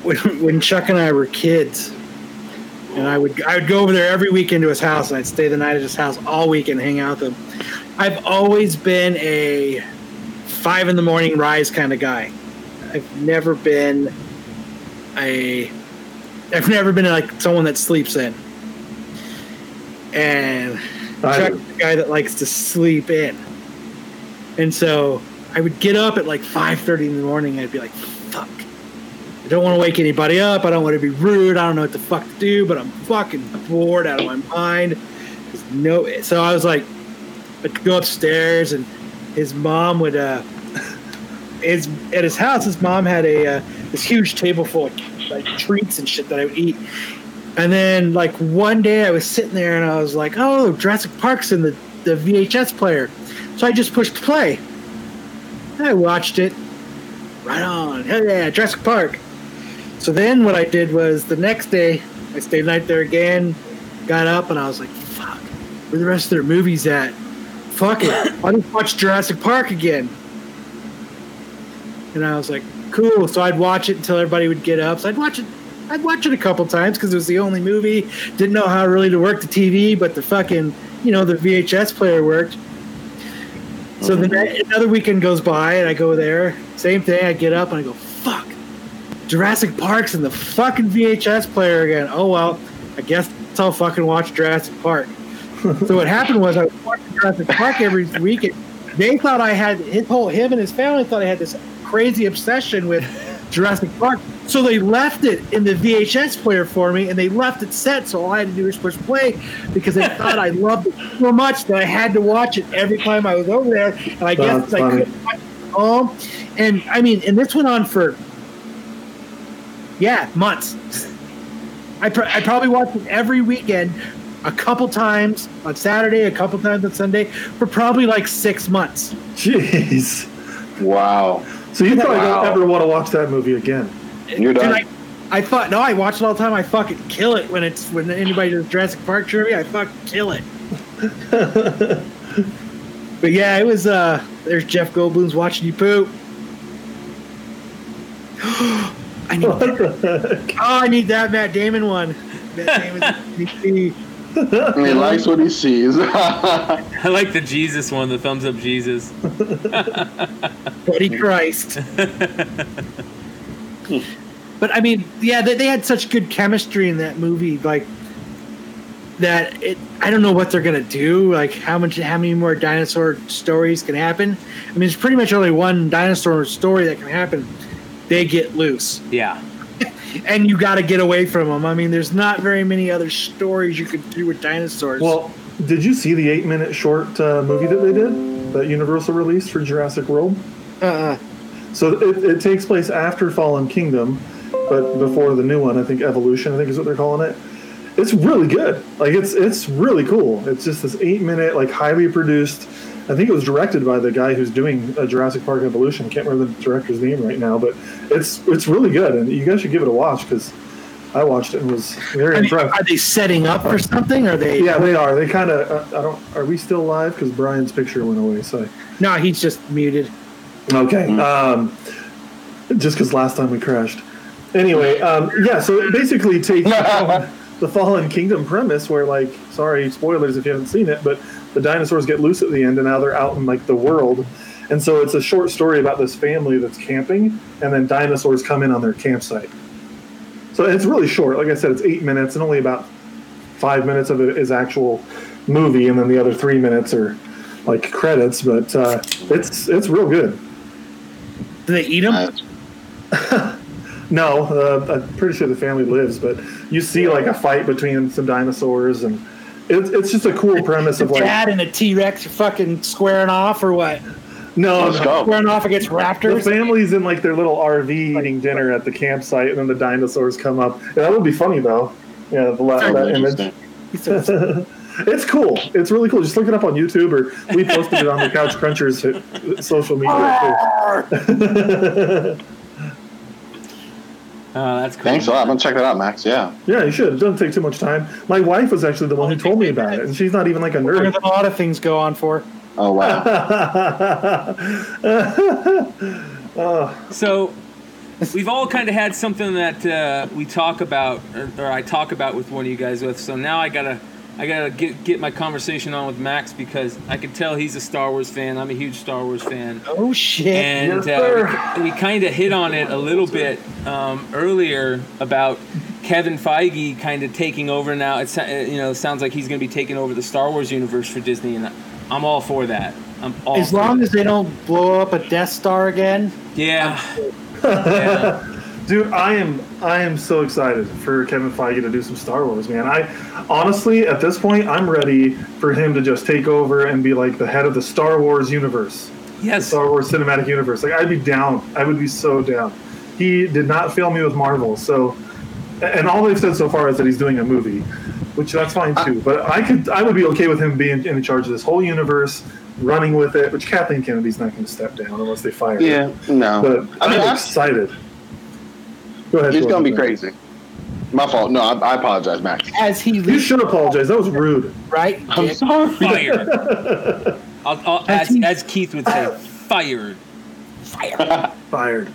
when, when Chuck and I were kids, and I would I would go over there every weekend to his house, and I'd stay the night at his house all week and hang out with him. I've always been a five in the morning rise kind of guy. I've never been a I've never been like someone that sleeps in. And I Chuck's the guy that likes to sleep in. And so I would get up at like 5:30 in the morning. I'd be like, "Fuck! I don't want to wake anybody up. I don't want to be rude. I don't know what the fuck to do, but I'm fucking bored out of my mind." No, so I was like, I'd go upstairs, and his mom would. uh his at his house, his mom had a uh, this huge table full of like treats and shit that I would eat. And then like one day I was sitting there and I was like, "Oh, Jurassic Park's in the the VHS player," so I just pushed play. I watched it. Right on, hell yeah, Jurassic Park. So then what I did was the next day I stayed night there again, got up and I was like, "Fuck, where the rest of their movies at?" Fuck it, I'll just watch Jurassic Park again. And I was like, cool. So I'd watch it until everybody would get up. So I'd watch it. I'd watch it a couple times because it was the only movie. Didn't know how really to work the TV, but the fucking, you know, the VHS player worked. So the ne- another weekend goes by and I go there. Same thing. I get up and I go, fuck. Jurassic Park's in the fucking VHS player again. Oh well, I guess I'll fucking watch Jurassic Park. so what happened was I was watching Jurassic Park every weekend. They thought I had his whole him and his family thought I had this crazy obsession with Jurassic Park. So they left it in the VHS player for me, and they left it set. So all I had to do was push play because they thought I loved it so much that I had to watch it every time I was over there. And I That's guess I funny. couldn't watch, home, and I mean, and this went on for yeah months. I pr- I probably watched it every weekend, a couple times on Saturday, a couple times on Sunday, for probably like six months. Jeez. Wow. So you probably Wow. don't ever want to watch that movie again. You're Dude, done. I, I thought no, I watch it all the time. I fucking kill it when it's when anybody does Jurassic Park trivia. I fucking kill it. but yeah, it was. uh There's Jeff Goldblum's watching you poop. I need. What the heck? Oh, I need that Matt Damon one. Matt Damon. And he likes what he sees. I like the Jesus one, the thumbs up Jesus. Buddy Christ. but I mean, yeah, they, they had such good chemistry in that movie, like that. It, I don't know what they're gonna do. Like how much, how many more dinosaur stories can happen? I mean, it's pretty much only one dinosaur story that can happen. They get loose, Yeah. And you got to get away from them. I mean, there's not very many other stories you could do with dinosaurs. Well, did you see the eight minute short uh, movie that they did that Universal released for Jurassic World? uh, So it, it takes place after Fallen Kingdom, but before the new one. I think Evolution. I think is what they're calling it. It's really good. Like it's it's really cool. It's just this eight minute, like highly produced. I think it was directed by the guy who's doing uh, Jurassic Park Evolution. Can't remember the director's name right now, but it's it's really good, and you guys should give it a watch because I watched it and was very impressed. are they setting up for something? Are they? Yeah, they are. They kind of. Uh, I don't. Are we still live? Because Brian's picture went away. So. No, he's just muted. Okay. Um, just because last time we crashed. Anyway, um, yeah. So it basically takes the Fallen Kingdom premise, where like, sorry, spoilers if you haven't seen it, but the dinosaurs get loose at the end, and now they're out in like the world. And so it's a short story about this family that's camping, and then dinosaurs come in on their campsite. So it's really short. Like I said, it's eight minutes, and only about five minutes of it is actual movie, and then the other three minutes are like credits. But uh, it's it's real good. Do they eat them? No, uh, I'm pretty sure the family lives, but you see like a fight between some dinosaurs, and it's it's just a cool premise of like Dad and a T Rex fucking squaring off, or what? no, Let's no. Squaring off against raptors. the raptors. family's in like their little RV eating dinner at the campsite, and then the dinosaurs come up. Yeah, that would be funny though. Yeah, the la- that image. It's cool. It's really cool. Just look it up on YouTube, or we posted it on the Couch Crunchers social media. too. Oh, that's cool. Thanks a lot. I'm gonna check that out, Max. Yeah. yeah, you should. It doesn't take too much time. My wife was actually the one who told me about it, and she's not even like a Longer nerd. than a lot of things go on for. Oh wow. So, we've all kind of had something that uh, we talk about, or, or I talk about with one of you guys with. So now I gotta, I gotta get get my conversation on with Max because I can tell he's a Star Wars fan. I'm a huge Star Wars fan. Oh shit! and uh, we, we kind of hit on it a little bit um, earlier about Kevin Feige kind of taking over now. It's uh, you know it sounds like he's going to be taking over the Star Wars universe for Disney, and I'm all for that. I'm all as long that. as they don't blow up a Death Star again. yeah. yeah. Dude, I am I am so excited for Kevin Feige to do some Star Wars, man. I honestly at this point I'm ready for him to just take over and be like the head of the Star Wars universe. Yes. Star Wars cinematic universe. Like I'd be down. I would be so down. He did not fail me with Marvel, so and all they've said so far is that he's doing a movie, which that's fine too. But I could I would be okay with him being in charge of this whole universe, running with it, which Kathleen Kennedy's not going to step down unless they fire her. Yeah. No. But I mean, I'm I- excited. Go ahead. He's gonna be crazy. My fault. No, I, I apologize, Max. As he You should apologize. That was rude. right? I'm Dick? sorry. Fired. I'll, I'll, As as, he- as Keith would say, fired. Fired. Fired.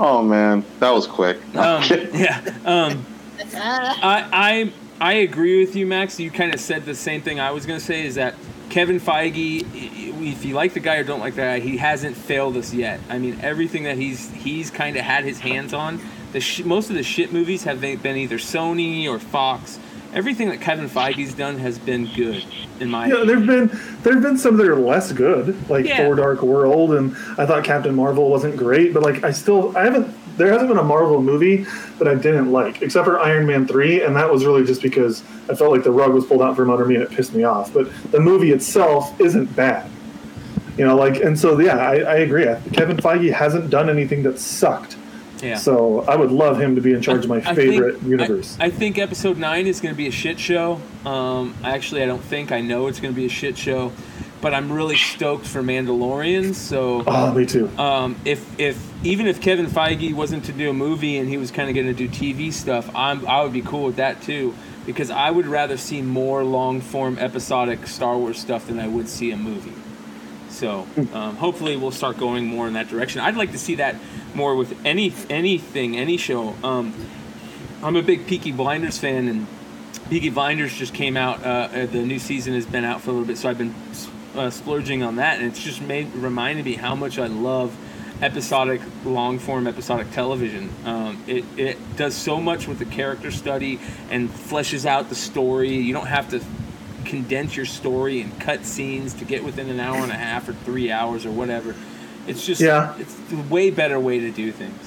Oh man, that was quick. Um, yeah. Um, I, I I agree with you, Max. You kind of said the same thing I was going to say. Is that Kevin Feige? If you like the guy or don't like the guy, he hasn't failed us yet. I mean, everything that he's he's kind of had his hands on. The sh- most of the shit movies have been either Sony or Fox. Everything that Kevin Feige's done has been good, in my Yeah, there've been there've been some that are less good, like Yeah. Thor: Dark World, and I thought Captain Marvel wasn't great, but like I still I haven't there hasn't been a Marvel movie that I didn't like, except for Iron Man three, and that was really just because I felt like the rug was pulled out from under me and it pissed me off. But the movie itself isn't bad. You know, like, and so yeah, I, I agree. Kevin Feige hasn't done anything that sucked. Yeah. So I would love him to be in charge of my I favorite think- universe. I, I think episode nine is going to be a shit show. Um, actually, I don't think. I know it's going to be a shit show, but I'm really stoked for Mandalorians. So, oh, me too. um, if if even if Kevin Feige wasn't to do a movie and he was kind of going to do TV stuff, I'm I would be cool with that too because I would rather see more long form episodic Star Wars stuff than I would see a movie. So um, hopefully we'll start going more in that direction. I'd like to see that more with any anything, any show. Um, I'm a big Peaky Blinders fan, and Peaky Blinders just came out. Uh, uh, the new season has been out for a little bit, so I've been uh, splurging on that, and it's just made reminded me how much I love episodic, long form episodic television. Um, it it does so much with the character study and fleshes out the story. You don't have to condense your story and cut scenes to get within an hour and a half or three hours or whatever. It's just Yeah. it's a way better way to do things.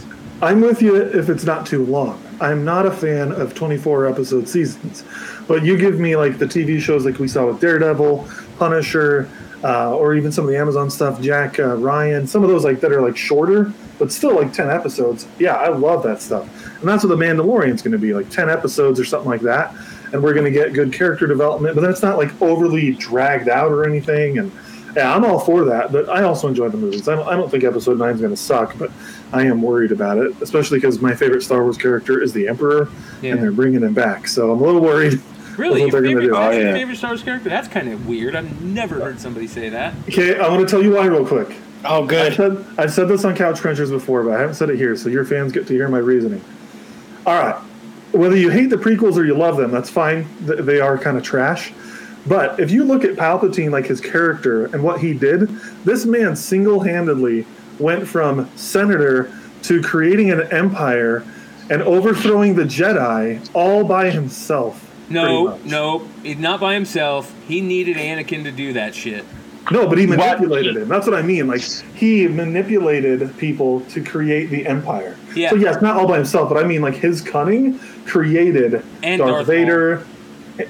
I'm with you if it's not too long. I'm not a fan of 24 episode seasons, but you give me like the TV shows like we saw with Daredevil, Punisher, uh, or even some of the Amazon stuff, Jack uh, Ryan, some of those like that are like shorter, but still like 10 episodes. Yeah, I love that stuff, and that's what the Mandalorian's going to be like 10 episodes or something like that, and we're going to get good character development, but then it's not like overly dragged out or anything, and. Yeah, I'm all for that, but I also enjoy the movies. I don't, I don't think Episode Nine is going to suck, but I am worried about it, especially because my favorite Star Wars character is the Emperor, Yeah. and they're bringing him back. So I'm a little worried. Really, what your favorite, do. that's Oh, your yeah. favorite Star Wars character? That's kind of weird. I've never heard somebody say that. Okay, I want to tell you why real quick. Oh, I've good. said, I've said this on Couch Crunchers before, but I haven't said it here, so your fans get to hear my reasoning. All right. Whether you hate the prequels or you love them, that's fine. They are kind of trash. But if you look at Palpatine, like his character and what he did, this man single handedly went from senator to creating an empire and overthrowing the Jedi all by himself. No, no, not by himself. He needed Anakin to do that shit. No, but he What? manipulated him. That's what I mean. Like he manipulated people to create the empire. Yeah. So yes, not all by himself, but I mean like his cunning created And Darth, Darth Vader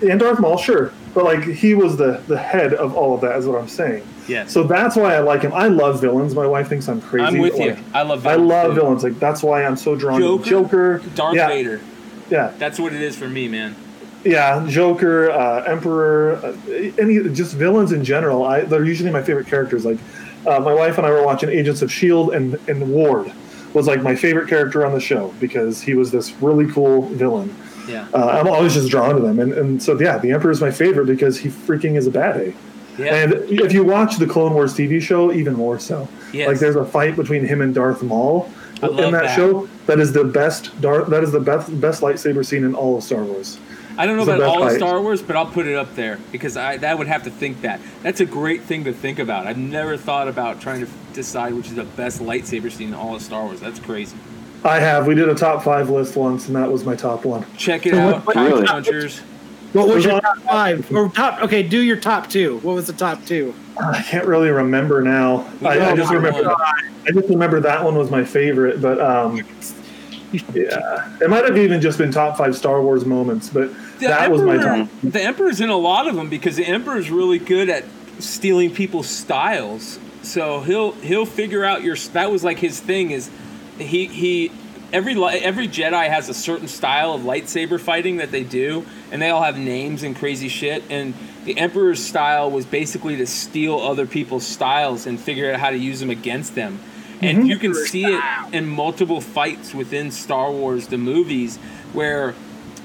and Darth Maul, sure. But like he was the the head of all of that is what I'm saying. Yeah. So that's why I like him. I love villains. My wife thinks I'm crazy. I'm with you. like, I love I villains, love too. villains. Like that's why I'm so drawn Joker, to Joker, Darth yeah, Vader. Yeah, That's what it is for me, man. yeah, Joker, uh, Emperor, uh, any just villains in general. I they're usually my favorite characters. Like uh, my wife and I were watching Agents of Shield, and and Ward was like my favorite character on the show because he was this really cool villain. Yeah. Uh, I'm always just drawn to them, and, and so yeah, the Emperor is my favorite because he freaking is a bad A. Yeah. And if you watch the Clone Wars TV show, even more so. Yes. Like there's a fight between him and Darth Maul I in that, that. show. That is the best Darth. That is the best best lightsaber scene in all of Star Wars. I don't know It's about all of fight. Star Wars, but I'll put it up there because I that would have to think that. That's a great thing to think about. I've never thought about trying to decide which is the best lightsaber scene in all of Star Wars. That's crazy. I have. We did a top five list once, and that was my top one. Check it So out, what- Couch Really? Crunchers. What was Was your top five? Or top? Okay, do your top two. What was the top two? I can't really remember now. I, I just remember. one. I just remember that one was my favorite, but um, yeah, it might have even just been top five Star Wars moments, but The that was my Emperor- top. The Emperor's in a lot of them because the Emperor's really good at stealing people's styles. So he'll he'll figure out your. That was like his thing. Is he he every every Jedi has a certain style of lightsaber fighting that they do, and they all have names and crazy shit. And the Emperor's style was basically to steal other people's styles and figure out how to use them against them. And you can see it in multiple fights within Star Wars, the movies, where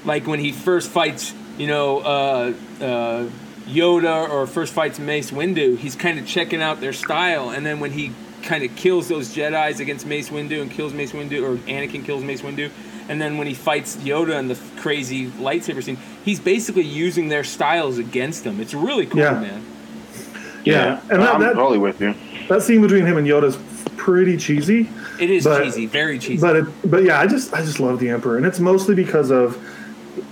like when he first fights, you know, uh, uh, Yoda or first fights Mace Windu, he's kind of checking out their style, and then when he kind of kills those Jedi's against Mace Windu and kills Mace Windu, or Anakin kills Mace Windu, and then when he fights Yoda in the crazy lightsaber scene, he's basically using their styles against them. It's really cool, Yeah. man. Yeah, and that, I'm that, totally with you. that scene between him and Yoda's pretty cheesy. It is But- cheesy, very cheesy. But it, but yeah, I just I just love the Emperor, and it's mostly because of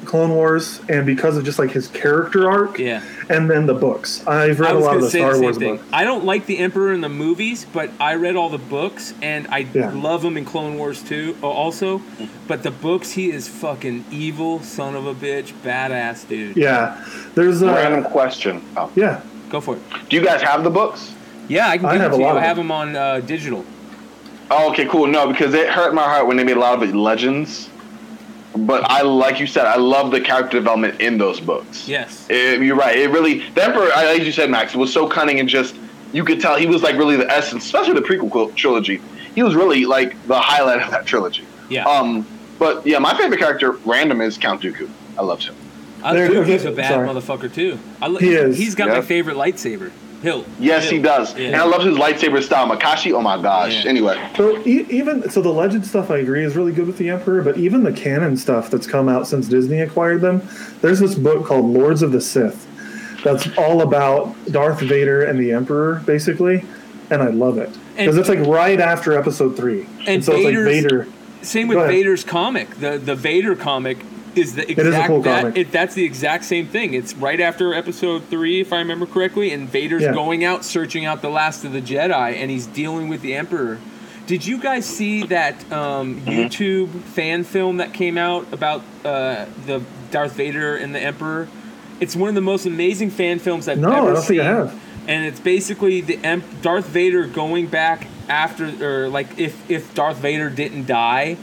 Clone Wars and because of just like his character arc. Yeah. And then the books. I've read a lot of the say Star the Wars thing. books. I don't like the Emperor in the movies, but I read all the books, and I Yeah. love him in Clone Wars too. uh, Also, but the books, he is fucking evil, son of a bitch, badass dude. Yeah, there's a Random uh, question. Oh. yeah. Go for it. Do you guys have the books? Yeah, I can I give have it a to you. I have them. them on uh, digital. Oh, okay, cool. No, because it hurt my heart when they made a lot of it legends. But I, like you said, I love the character development in those books. Yes. It- you're right. It really, the Emperor, as you said, Max, was so cunning and just you could tell he was like really the essence, especially the prequel trilogy. He was really like the highlight of that trilogy. Yeah. Um, but yeah, my favorite character, random, is Count Dooku. I loved him. I There- think he's a bad sorry. motherfucker too. I, li- He is. He's got my favorite lightsaber. Hilt. Yes, he does, Yeah. and I love his lightsaber style. Makashi, oh my gosh. Yeah. Anyway, So e- even so, the legend stuff I agree is really good with the Emperor, but even the canon stuff that's come out since Disney acquired them, there's this book called Lords of the Sith, that's all about Darth Vader and the Emperor, basically, and I love it because it's like right after Episode Three, And so it's like Vader. Same with. Vader's comic. The the Vader comic is the exact is a cool that, comic. It, that's the exact same thing. It's right after episode three, if I remember correctly, and Vader's Yeah. going out searching out the last of the Jedi, and he's dealing with the Emperor. Did you guys see that um, Mm-hmm. YouTube fan film that came out about uh, the Darth Vader and the Emperor? It's one of the most amazing fan films I've No, I ever don't seen. think I have. And it's basically the em- Darth Vader going back after, or like if if Darth Vader didn't die,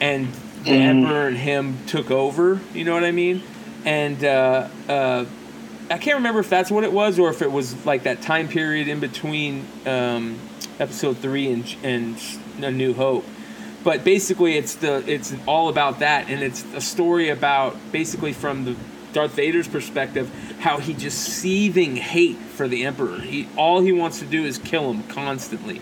and the Emperor and him took over. You know what I mean? And uh, uh, I can't remember if that's what it was or if it was like that time period in between um, Episode three and and A New Hope. But basically, it's the it's all about that, and it's a story about basically from the Darth Vader's perspective, how he just seething hate for the Emperor. He all he wants to do is kill him constantly.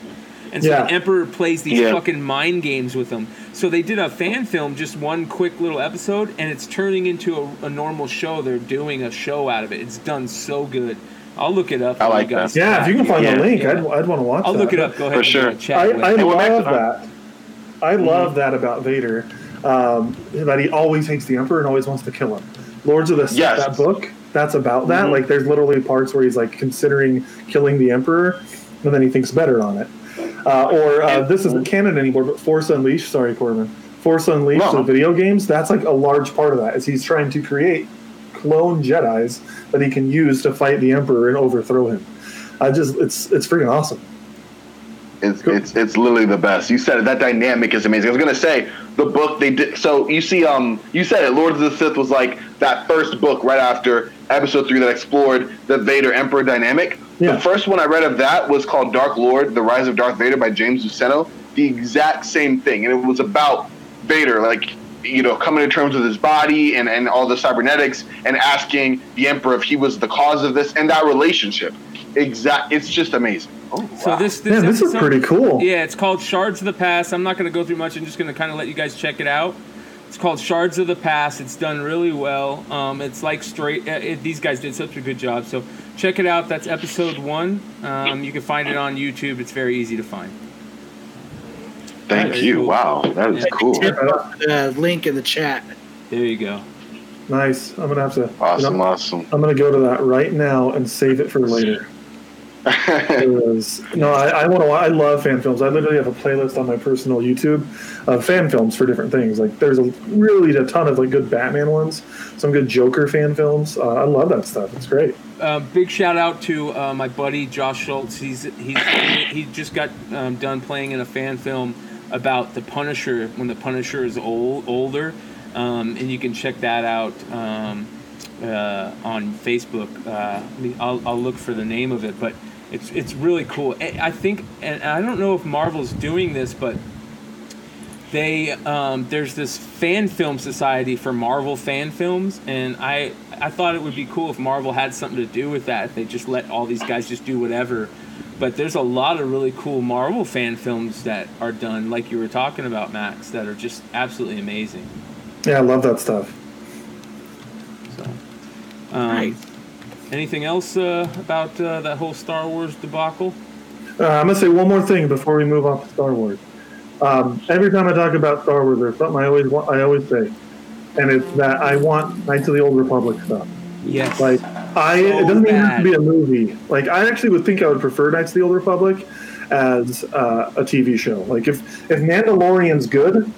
And so Yeah. the Emperor plays these Yeah. fucking mind games with him. So they did a fan film, just one quick little episode, and it's turning into a, a normal show. They're doing a show out of it. It's done so good. I'll look it up. I like you guys that. Yeah, if you can find Yeah. the link, Yeah. I'd, I'd want to watch. I'll that. look it up. Go ahead. For sure. chat I, I. Hey, love Max- that. I love that about Vader. Um, that he always hates the Emperor and always wants to kill him. Lords of the Sith, Yes. that book, that's about that. Mhm. Like, there's literally parts where he's like considering killing the Emperor, and then he thinks better on it. Uh, or uh, this isn't canon anymore, but Force Unleashed. Sorry, Corbin. Force Unleashed, No. the video games. That's like a large part of that. Is he's trying to create clone Jedi's that he can use to fight the Emperor and overthrow him. I just, it's it's freaking awesome. It's, it's it's literally the best. You said it. That dynamic is amazing. I was gonna say the book they did. So you see, um, you said it. Lords of the Sith was like that first book right after Episode Three that explored the Vader Emperor dynamic. Yeah. The first one I read of that was called Dark Lord: The Rise of Darth Vader by James Luceno. The exact same thing, and it was about Vader, like you know, coming to terms with his body and and all the cybernetics, and asking the Emperor if he was the cause of this and that relationship. Exact. It's just amazing. Oh, So wow. this this, Man, this is pretty cool. Yeah, it's called Shards of the Past. I'm not going to go through much. I'm just going to kind of let you guys check it out. It's called Shards of the Past. It's done really well. Um, it's like straight. Uh, it, these guys did such a good job. So check it out. That's episode one. Um, you can find it on YouTube. It's very easy to find. Thank Very you. cool. Wow, that is cool. Tip the link in the chat. There you go. Nice. I'm gonna have to. Awesome, you know, awesome. I'm gonna go to that right now and save it for later. Because no, I, I want to. I love fan films. I literally have a playlist on my personal YouTube of fan films for different things. Like there's a really a ton of like good Batman ones, some good Joker fan films. Uh, I love that stuff. It's great. Uh, big shout out to uh, my buddy Josh Schultz. He's he's he just got um, done playing in a fan film about the Punisher when the Punisher is old older, um, and you can check that out um, uh, on Facebook. Uh, I'll, I'll look for the name of it, but it's it's really cool. I I think, and I don't know if Marvel's doing this, but they um, there's this fan film society for Marvel fan films, and I I thought it would be cool if Marvel had something to do with that. They just let all these guys just do whatever. But there's a lot of really cool Marvel fan films that are done, like you were talking about, Max, that are just absolutely amazing. Yeah, I love that stuff. So, um, Nice. Anything else uh, about uh, that whole Star Wars debacle? Uh, I'm gonna say one more thing before we move off to Star Wars. Um, every time I talk about Star Wars, there's something I always want. I always say, and it's that I want Knights of the Old Republic stuff. Yes. Like I, So it doesn't even have to be a movie. Like I actually would think I would prefer Knights of the Old Republic as uh, a TV show. Like if if Mandalorian's good,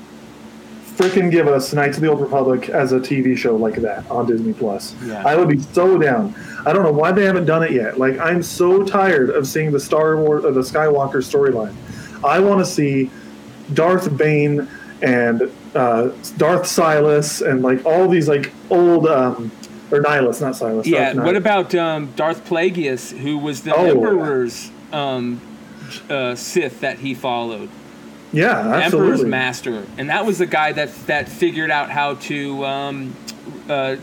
freaking give us Knights of the Old Republic as a TV show like that on Disney Plus. Yeah. I would be so down. I don't know why they haven't done it yet. Like I'm so tired of seeing the Star Wars or the Skywalker storyline. I want to see Darth Bane and uh, Darth Silas and like all these like old um, or Nihilus, not Silas. Yeah. What about um, Darth Plagueis, who was the Oh. Emperor's um, uh, Sith that he followed? Yeah, Emperor's absolutely. master, and that was the guy that that figured out how to um, uh,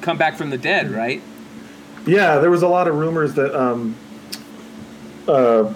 come back from the dead, right? Yeah, there was a lot of rumors that um, uh,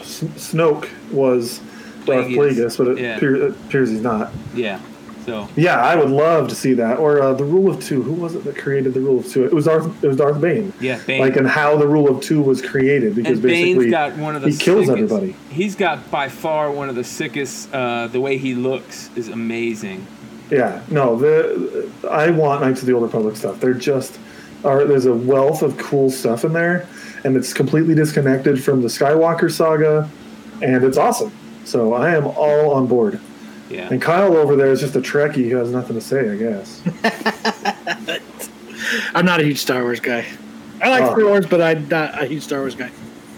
S- Snoke was Darth Plagueis. But it, Yeah. appear, it appears he's not. Yeah. So Yeah, I would love to see that. Or uh, the Rule of Two. Who was it that created the Rule of Two? It was Darth. It was Darth Bane. yeah, Bane. Like, and how the Rule of Two was created because and basically Bane's got one of the he kills sickest- everybody. He's got by far one of the sickest. Uh, the way he looks is amazing. Yeah, no, the I want Knights of the Old Republic stuff. They're just are there's a wealth of cool stuff in there, and it's completely disconnected from the Skywalker saga, and it's awesome. So I am all on board. Yeah. And Kyle over there is just a Trekkie who has nothing to say, I guess. I'm not a huge Star Wars guy. I like Oh. Star Wars, but I'm not a huge Star Wars guy.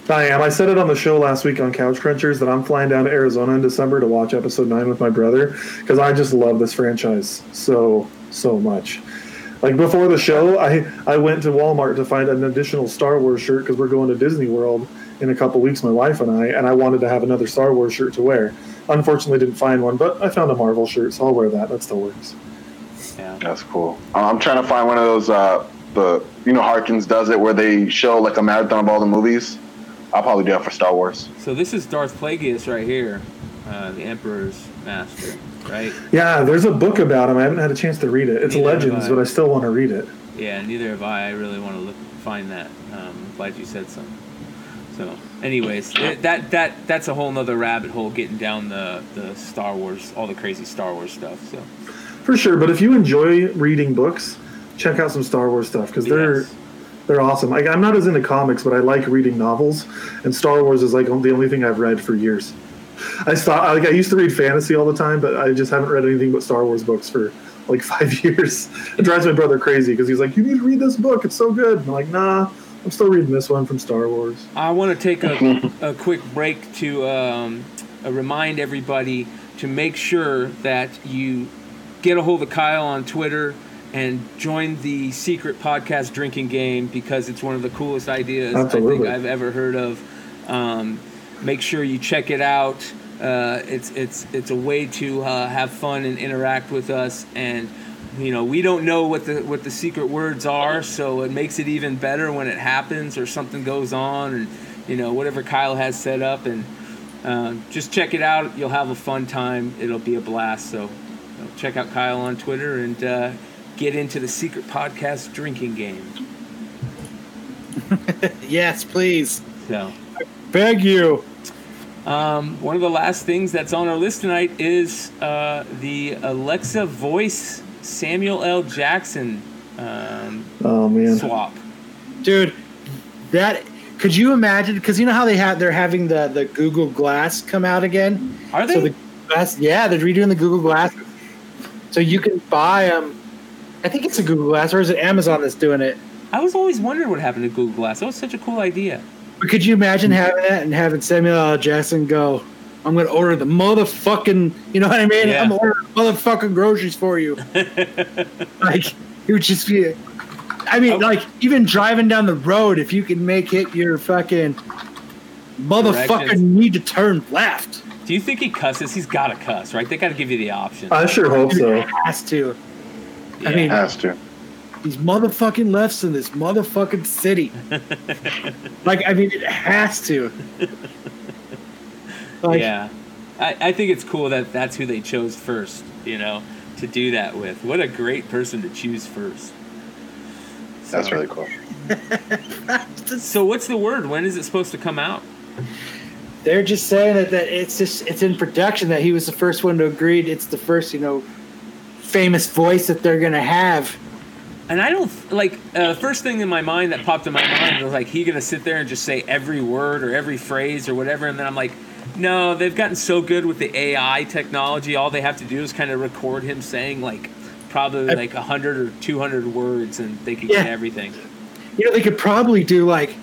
I am. I said it on the show last week on Couch Crunchers that I'm flying down to Arizona in December to watch Episode Nine with my brother because I just love this franchise so so much. Like before the show, I I went to Walmart to find an additional Star Wars shirt because we're going to Disney World in a couple weeks, my wife and I, and I wanted to have another Star Wars shirt to wear. Unfortunately, didn't find one, but I found a Marvel shirt, so I'll wear that. That still works. Yeah. That's cool. Uh, I'm trying to find one of those. Uh, the you know Harkins does it where they show like a marathon of all the movies. I'll probably do that for Star Wars. So this is Darth Plagueis right here, uh, the Emperor's master, right? Yeah, there's a book about him. I haven't had a chance to read it. It's Neither Legends, I. but I still want to read it. Yeah. Neither have I. I really want to look find that. Um, glad you said so. So, anyways, that that that's a whole nother rabbit hole getting down the the Star Wars, all the crazy Star Wars stuff. So For sure, but if you enjoy reading books, check out some Star Wars stuff because they're Yes. they're awesome. Like I'm not as into comics, but I like reading novels, and Star Wars is like the only thing I've read for years. I saw like I used to read fantasy all the time, but I just haven't read anything but Star Wars books for like five years. It drives my brother crazy because he's like, "You need to read this book; it's so good." I'm like, "Nah, I'm still reading this one from Star Wars." I want to take a, a quick break to um, uh, remind everybody to make sure that you get a hold of Kyle on Twitter and join the secret podcast drinking game because it's one of the coolest ideas I think I've ever heard of. Um, make sure you check it out. Uh, it's it's it's a way to uh, have fun and interact with us. And you know we don't know what the what the secret words are so it makes it even better when it happens or something goes on and you know whatever kyle has set up. And uh, just check it out. You'll have a fun time. It'll be a blast. So you know, check out kyle on twitter and uh, get into the secret podcast drinking game. Yes, please. so. Beg you. Um, one of the last things that's on our list tonight is uh, the alexa voice samuel l jackson um, Oh man, swap Dude, that could you imagine? Because you know how they have they're having the the Google Glass come out again. are they So the glass, yeah, they're redoing the Google Glass, so you can buy them. I think it's a Google Glass, or is it Amazon that's doing it? I was always wondering what happened to Google Glass. That was such a cool idea. But could you imagine having that and having Samuel L. Jackson go? I'm gonna order the motherfucking, you know what I mean? Yeah. I'm gonna order motherfucking groceries for you. like it would just be. I mean, like even driving down the road, if you can make it your fucking motherfucker Directions. need to turn left. Do you think he cusses? He's got to cuss, right? They got to give you the option. I sure hope so. It has to. I mean, Has to. These motherfucking lefts in this motherfucking city. like, I mean, it has to. Like, yeah, I, I think it's cool that that's who they chose first. You know, to do that with. What a great person to choose first. That's really cool. So what's the word? When is it supposed to come out? They're just saying that, that it's just it's in production that he was the first one to agree. It's the first, you know, famous voice that they're gonna have. And I don't like uh, first thing in my mind that popped in my mind was like he gonna sit there and just say every word or every phrase or whatever, and then I'm like, No, they've gotten so good with the AI technology. All they have to do is kind of record him saying like probably I- like hundred or two hundred words, and they can Yeah. get everything. You know, they could probably do like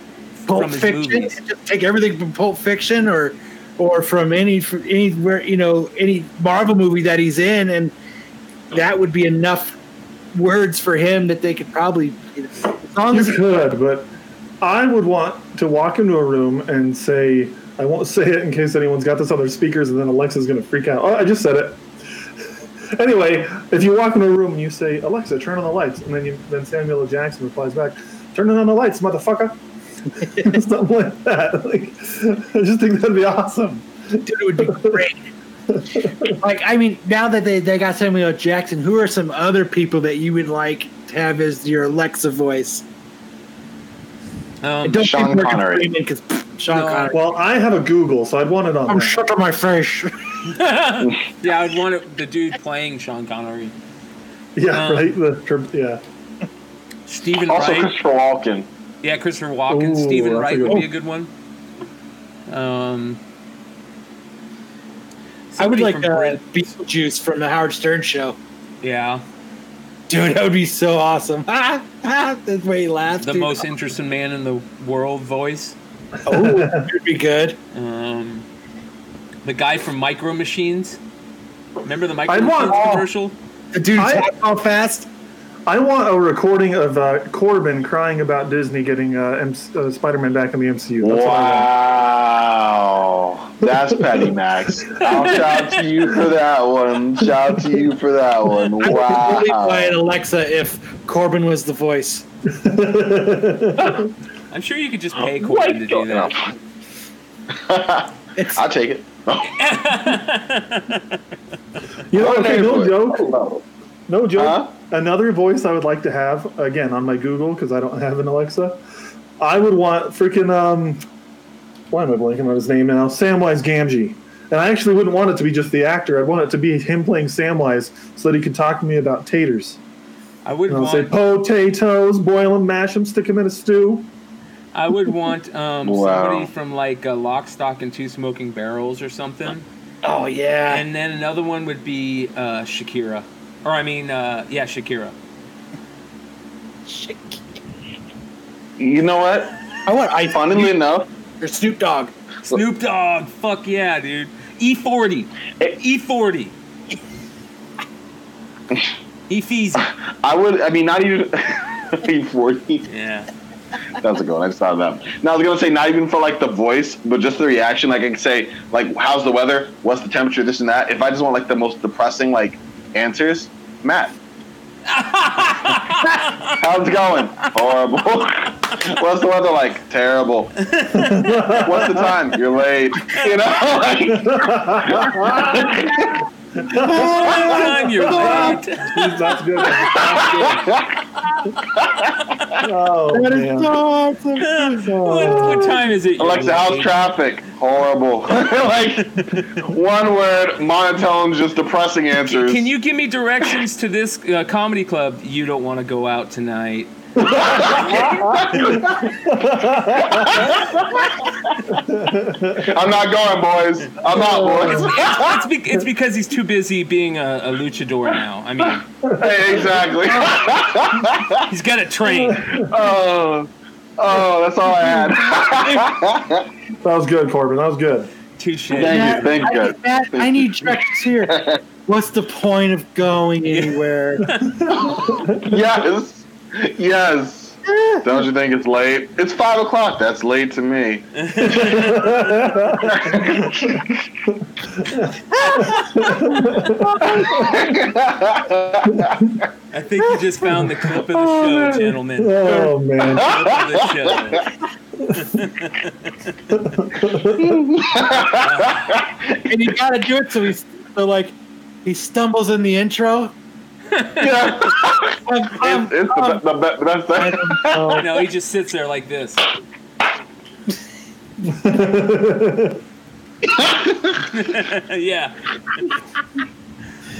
Pulp Fiction, and just take everything from Pulp Fiction or or from any from anywhere you know any Marvel movie that he's in, and that would be enough words for him that they could probably. You know, as long You as could, but I would want to walk into a room and say, I won't say it in case anyone's got this on their speakers, and then Alexa's going to freak out. Oh, I just said it. anyway, if you walk into a room and you say, Alexa, turn on the lights, and then you, then Samuel L. Jackson replies back, turn on the lights, motherfucker. Something like that. Like, I just think that'd be awesome. dude, it would be great. like, I mean, now that they, they got Samuel L. Jackson, who are some other people that you would like to have as your Alexa voice? Um, don't Sean Connery. Freeman, 'cause, Sean No. Connery. Well, I have a Google, so I'd want it on I'm that. shut on my face. yeah, I'd want it, the dude playing Sean Connery, Yeah, Um, right? The, yeah. Steven Also, Wright. Christopher Walken. Yeah, Christopher Walken, Ooh, Steven that's Wright would be a good one. Um, I would like from uh, Brit- Beetlejuice from the Howard Stern show. yeah, Dude, that would be so awesome. Ah, ah, That's the way he laughs. the dude. most interesting man in the world voice. Oh, that would be good. Um, the guy from Micro Machines. Remember the Micro Machines commercial? The dude I- talks all fast. I want a recording of uh, Corbin crying about Disney getting uh, M- uh, Spider-Man back in the MCU. That's what I Wow. That's petty, Max. I'll shout to you for that one. Shout to you for that one. Wow. I would totally buy an Alexa if Corbin was the voice. I'm sure you could just pay What? Corbin to do that. I'll take it. You know, okay, no Neighborhood. joke. Hello. No joke. Huh? Another voice I would like to have again on my Google because I don't have an Alexa. I would want freaking um, why am I blanking on his name now? Samwise Gamgee. And I actually wouldn't want it to be just the actor. I'd want it to be him playing Samwise so that he could talk to me about taters. I would And I'll say potatoes, boil them, mash them, stick them in a stew. I would want um, Wow. somebody from like uh, Lock, Stock, and Two Smoking Barrels or something. oh yeah. And then another one would be uh, Shakira, or I mean, uh, yeah, Shakira. Shakira. You know what? I want iPhone Funnily enough, or Snoop Dogg. Snoop Dogg, fuck yeah, dude. E E40, E40, E-Feezy. I would. I mean, not even. E40. Yeah. That's a good one. I just thought of that. Now I was gonna say not even for like the voice, but just the reaction. Like I can say, like, how's the weather? What's the temperature? This and that. If I just want like the most depressing like answers, Matt. How's it going? Horrible. What's the weather like? Terrible. What's the time? You're late. You know, Time you're late. That's good. That's good. Oh That is man. so awesome. what, what time is it? Alexa, how's traffic? Horrible. like one word, monotone, just depressing answers. Can you give me directions to this uh, comedy club? You don't want to go out tonight. I'm not going, boys. I'm not, It's, boys. it's, it's, be, it's because he's too busy being a, a luchador now. I mean, Hey, exactly. he's got a train. oh, oh, that's all I had. That was good, Corbin. That was good. Touche. Thank Matt, you, thank I, you. need- Matt, I need directions here. What's the point of going anywhere? Yes, yes. Don't you think it's late? It's five o'clock. That's late to me. I think you just found the clip of the show, oh, gentlemen. Oh man. Clip of the and you gotta do it so he's so like he stumbles in the intro. Yeah, Um, um, it's, it's the, the, the best thing. No, he just sits there like this. yeah.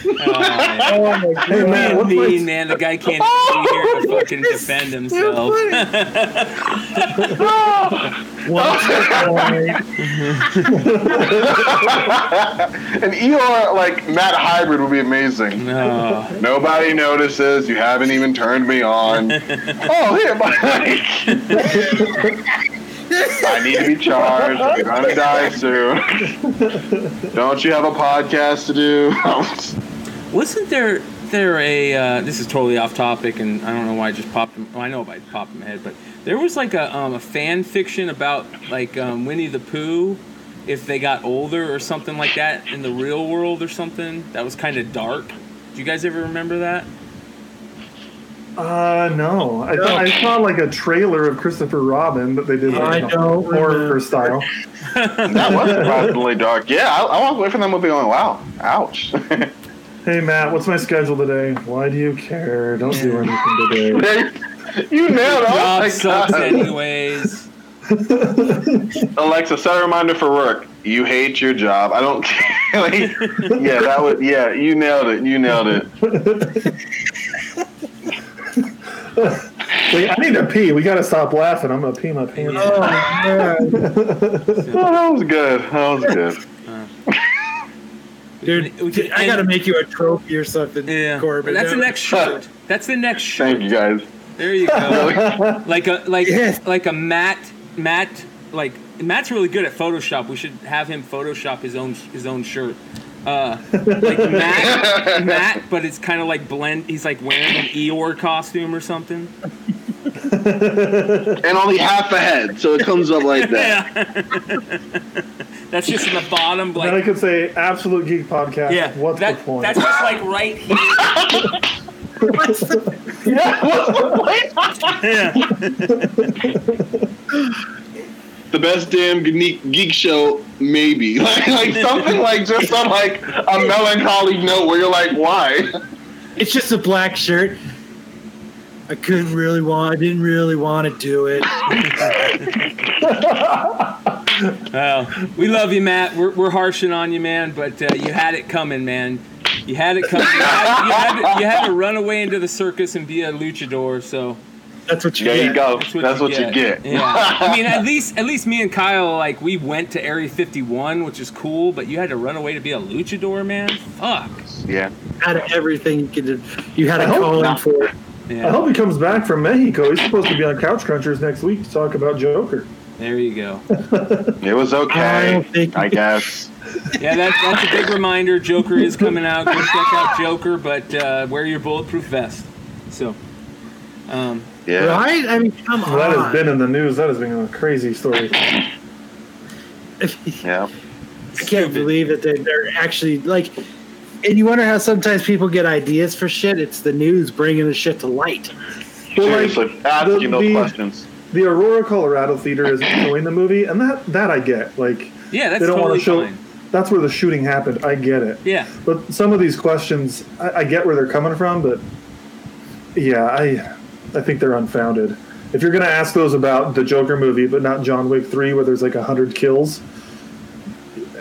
Oh my god. Hey, man, Man, mean, my, man. The guy can't be here to fucking defend himself. What's the point? An Eeyore like Matt hybrid would be amazing. No. Nobody notices. You haven't even turned me on. oh, here, Mike. I need to be charged. I'm gonna die soon. Don't you have a podcast to do? Wasn't there there a uh, this is totally off topic and I don't know why I just popped well, I know why it popped in my head, but there was like a um, a fan fiction about like um, Winnie the Pooh if they got older or something like that in the real world or something that was kind of dark. Do you guys ever remember that? Uh, no. I, thought I saw like a trailer of Christopher Robin that they did I like don't horror remember. style. that was surprisingly dark. Yeah, I, I walked away from that movie going, "Wow, ouch." Hey Matt, what's my schedule today? Why do you care? Don't do anything today. you nailed it. Oh Job my sucks God. anyways. Alexa, set a reminder for work. You hate your job. I don't care. like, yeah, that was. Yeah, you nailed it. You nailed it. Wait, I need to pee. We gotta stop laughing. I'm gonna pee my pants. Yeah. Oh man. Oh, that was good. That was good. Dude, We can I gotta make you a trophy or something, Yeah, Corbin. that's the next shirt. That's the next shirt. Thank you guys. There you go. like a like Yes. like a Matt Matt like Matt's really good at Photoshop. We should have him Photoshop his own his own shirt. Uh, like Matt Matt, but it's kind of like blend. He's like wearing an Eeyore costume or something. And only half a head, so it comes up like that. Yeah. That's just in the bottom, then I could say Absolute Geek Podcast. yeah. What's that, the point? That's just like right here. Yeah, what's the point? The best damn geek, geek show, maybe. Like, like something like just on like a melancholy note where you're like, why? It's just a black shirt. I couldn't really want. I didn't really want to do it. Well, we love you, Matt. We're, we're harshing on you, man, but uh, you had it coming, man. You had it coming. You had, you, had you had to run away into the circus and be a luchador. So That's what you There get. you go. that's what, That's you, what you get. get. Yeah. I mean, at least at least me and Kyle like we went to Area 51, which is cool. But you had to run away to be a luchador, man. Fuck. Yeah. Out of everything you could, you had to I hope call in not. for. it. I hope he comes back from Mexico. He's supposed to be on Couch Crunchers next week to talk about Joker. There you go. It was okay, don't think- I guess. Yeah, that, that's a big reminder. Joker is coming out. Go check out Joker, but uh, wear your bulletproof vest. So, um, Yeah. Right? I mean, come Well, that has been in the news. That has been a crazy story. Yeah. I can't believe that they're, they're actually like. And you wonder how sometimes people get ideas for shit. It's the news bringing the shit to light. Well, like, Seriously, asking the- those the- questions. The Aurora, Colorado theater is showing the movie, and that that I get. Like yeah, that's they don't totally want to show. fine. That's where the shooting happened. I get it. Yeah. But some of these questions, I, I get where they're coming from, but yeah, I I think they're unfounded. If you're going to ask those about the Joker movie, but not John Wick three, where there's like a hundred kills,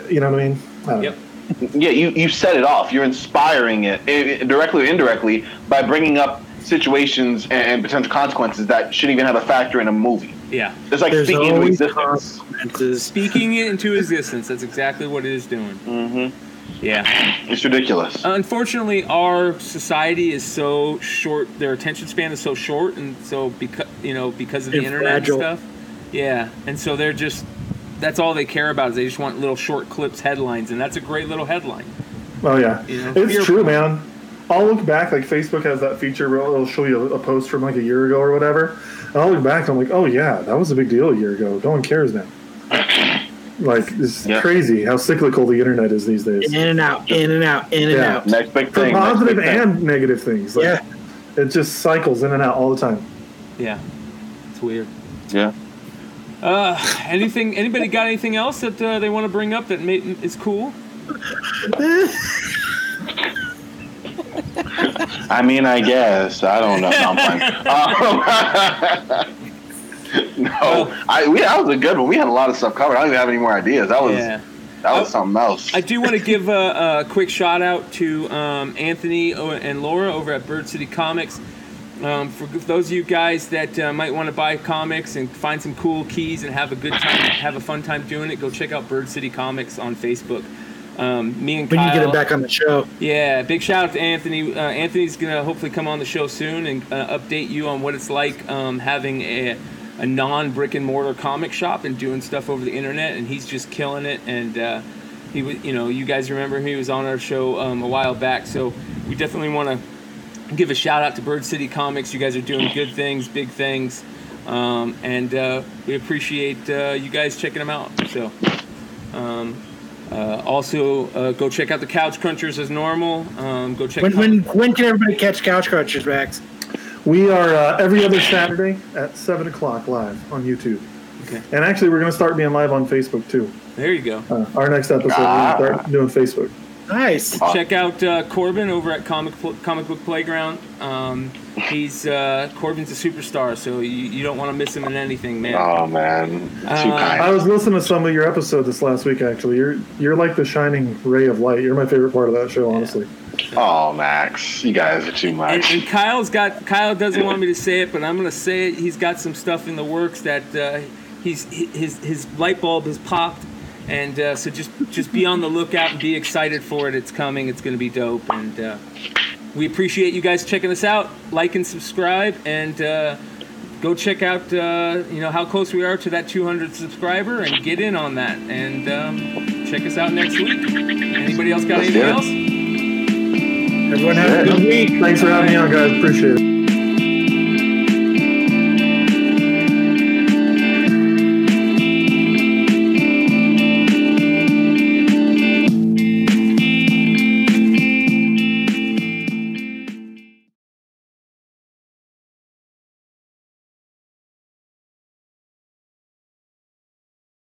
you know what I mean? I don't Yep. Yeah, you, you set it off. You're inspiring it, eh, directly or indirectly by bringing up situations and, and potential consequences that shouldn't even have a factor in a movie. Yeah. It's like There's speaking into always existence. Speaking it into existence. That's exactly what it is doing. hmm Yeah. It's ridiculous. Unfortunately, our society is so short. Their attention span is so short, and so because you know because of the And internet fragile. and stuff. Yeah, and so they're just that's all they care about is they just want little short clips, headlines, and that's a great little headline. Oh yeah, You know, it's true, porn. man. I'll look back. Like Facebook has that feature where it'll show you a, a post from like a year ago or whatever, and I'll look back and I'm like, oh yeah, that was a big deal a year ago. No one cares now. Like it's Yeah. crazy how cyclical the internet is these days. In and out, in and out, in and Yeah. out. Next big thing. next positive big thing. and negative things. Like, Yeah. it just cycles in and out all the time. Yeah, it's weird. Yeah. Uh, anything? Anybody got anything else that uh, they want to bring up that may, is cool? I mean, I guess. I don't know. No, I'm fine. Um, no, I we that was a good one. We had a lot of stuff covered. I don't even have any more ideas. That was Yeah. That was Oh. something else. I do want to give a, a quick shout out to um, Anthony and Laura over at Bird City Comics. Um, for those of you guys that uh, might want to buy comics and find some cool keys and have a good time, have a fun time doing it, go check out Bird City Comics on Facebook. Um, me and When you get him back on the show. yeah, big shout out to Anthony. Uh, Anthony's gonna hopefully come on the show soon and uh, update you on what it's like um, having a, a non brick and mortar comic shop and doing stuff over the internet. And he's just killing it. And uh, he, was, you know, you guys remember he was on our show um, a while back. So we definitely want to give a shout out to Bird City Comics. You guys are doing good things, big things, um, and uh, we appreciate uh, you guys checking them out. So. Um, uh, also, uh, go check out the Couch Crunchers as normal. Um, go check. When, out- when when can everybody catch Couch Crunchers, Max? We are uh, every other Saturday at seven o'clock live on YouTube. Okay. And actually, we're going to start being live on Facebook too. There you go. Uh, our next episode, Ah. we're going to start doing Facebook. Nice. Check out uh, Corbin over at Comic Pl- Comic Book Playground. Um, he's uh, Corbin's a superstar, so you, you don't want to miss him in anything, man. oh man, Uh, I was listening to some of your episodes this last week. Actually, you're you're like the shining ray of light. You're my favorite part of that show, honestly. Oh Max, you guys are too much. and Kyle's got Kyle doesn't want me to say it, but I'm gonna say it. He's got some stuff in the works that uh, he's his his light bulb has popped, and uh, so just just be on the lookout and be excited for it. It's coming. It's gonna be dope, and uh, we appreciate you guys checking us out. Like and subscribe, and uh, go check out uh, you know how close we are to that 200 subscriber, and get in on that. And um, check us out next week. Anybody else got Let's anything else? Everyone have a good week. Thanks for having me on, guys. Appreciate it.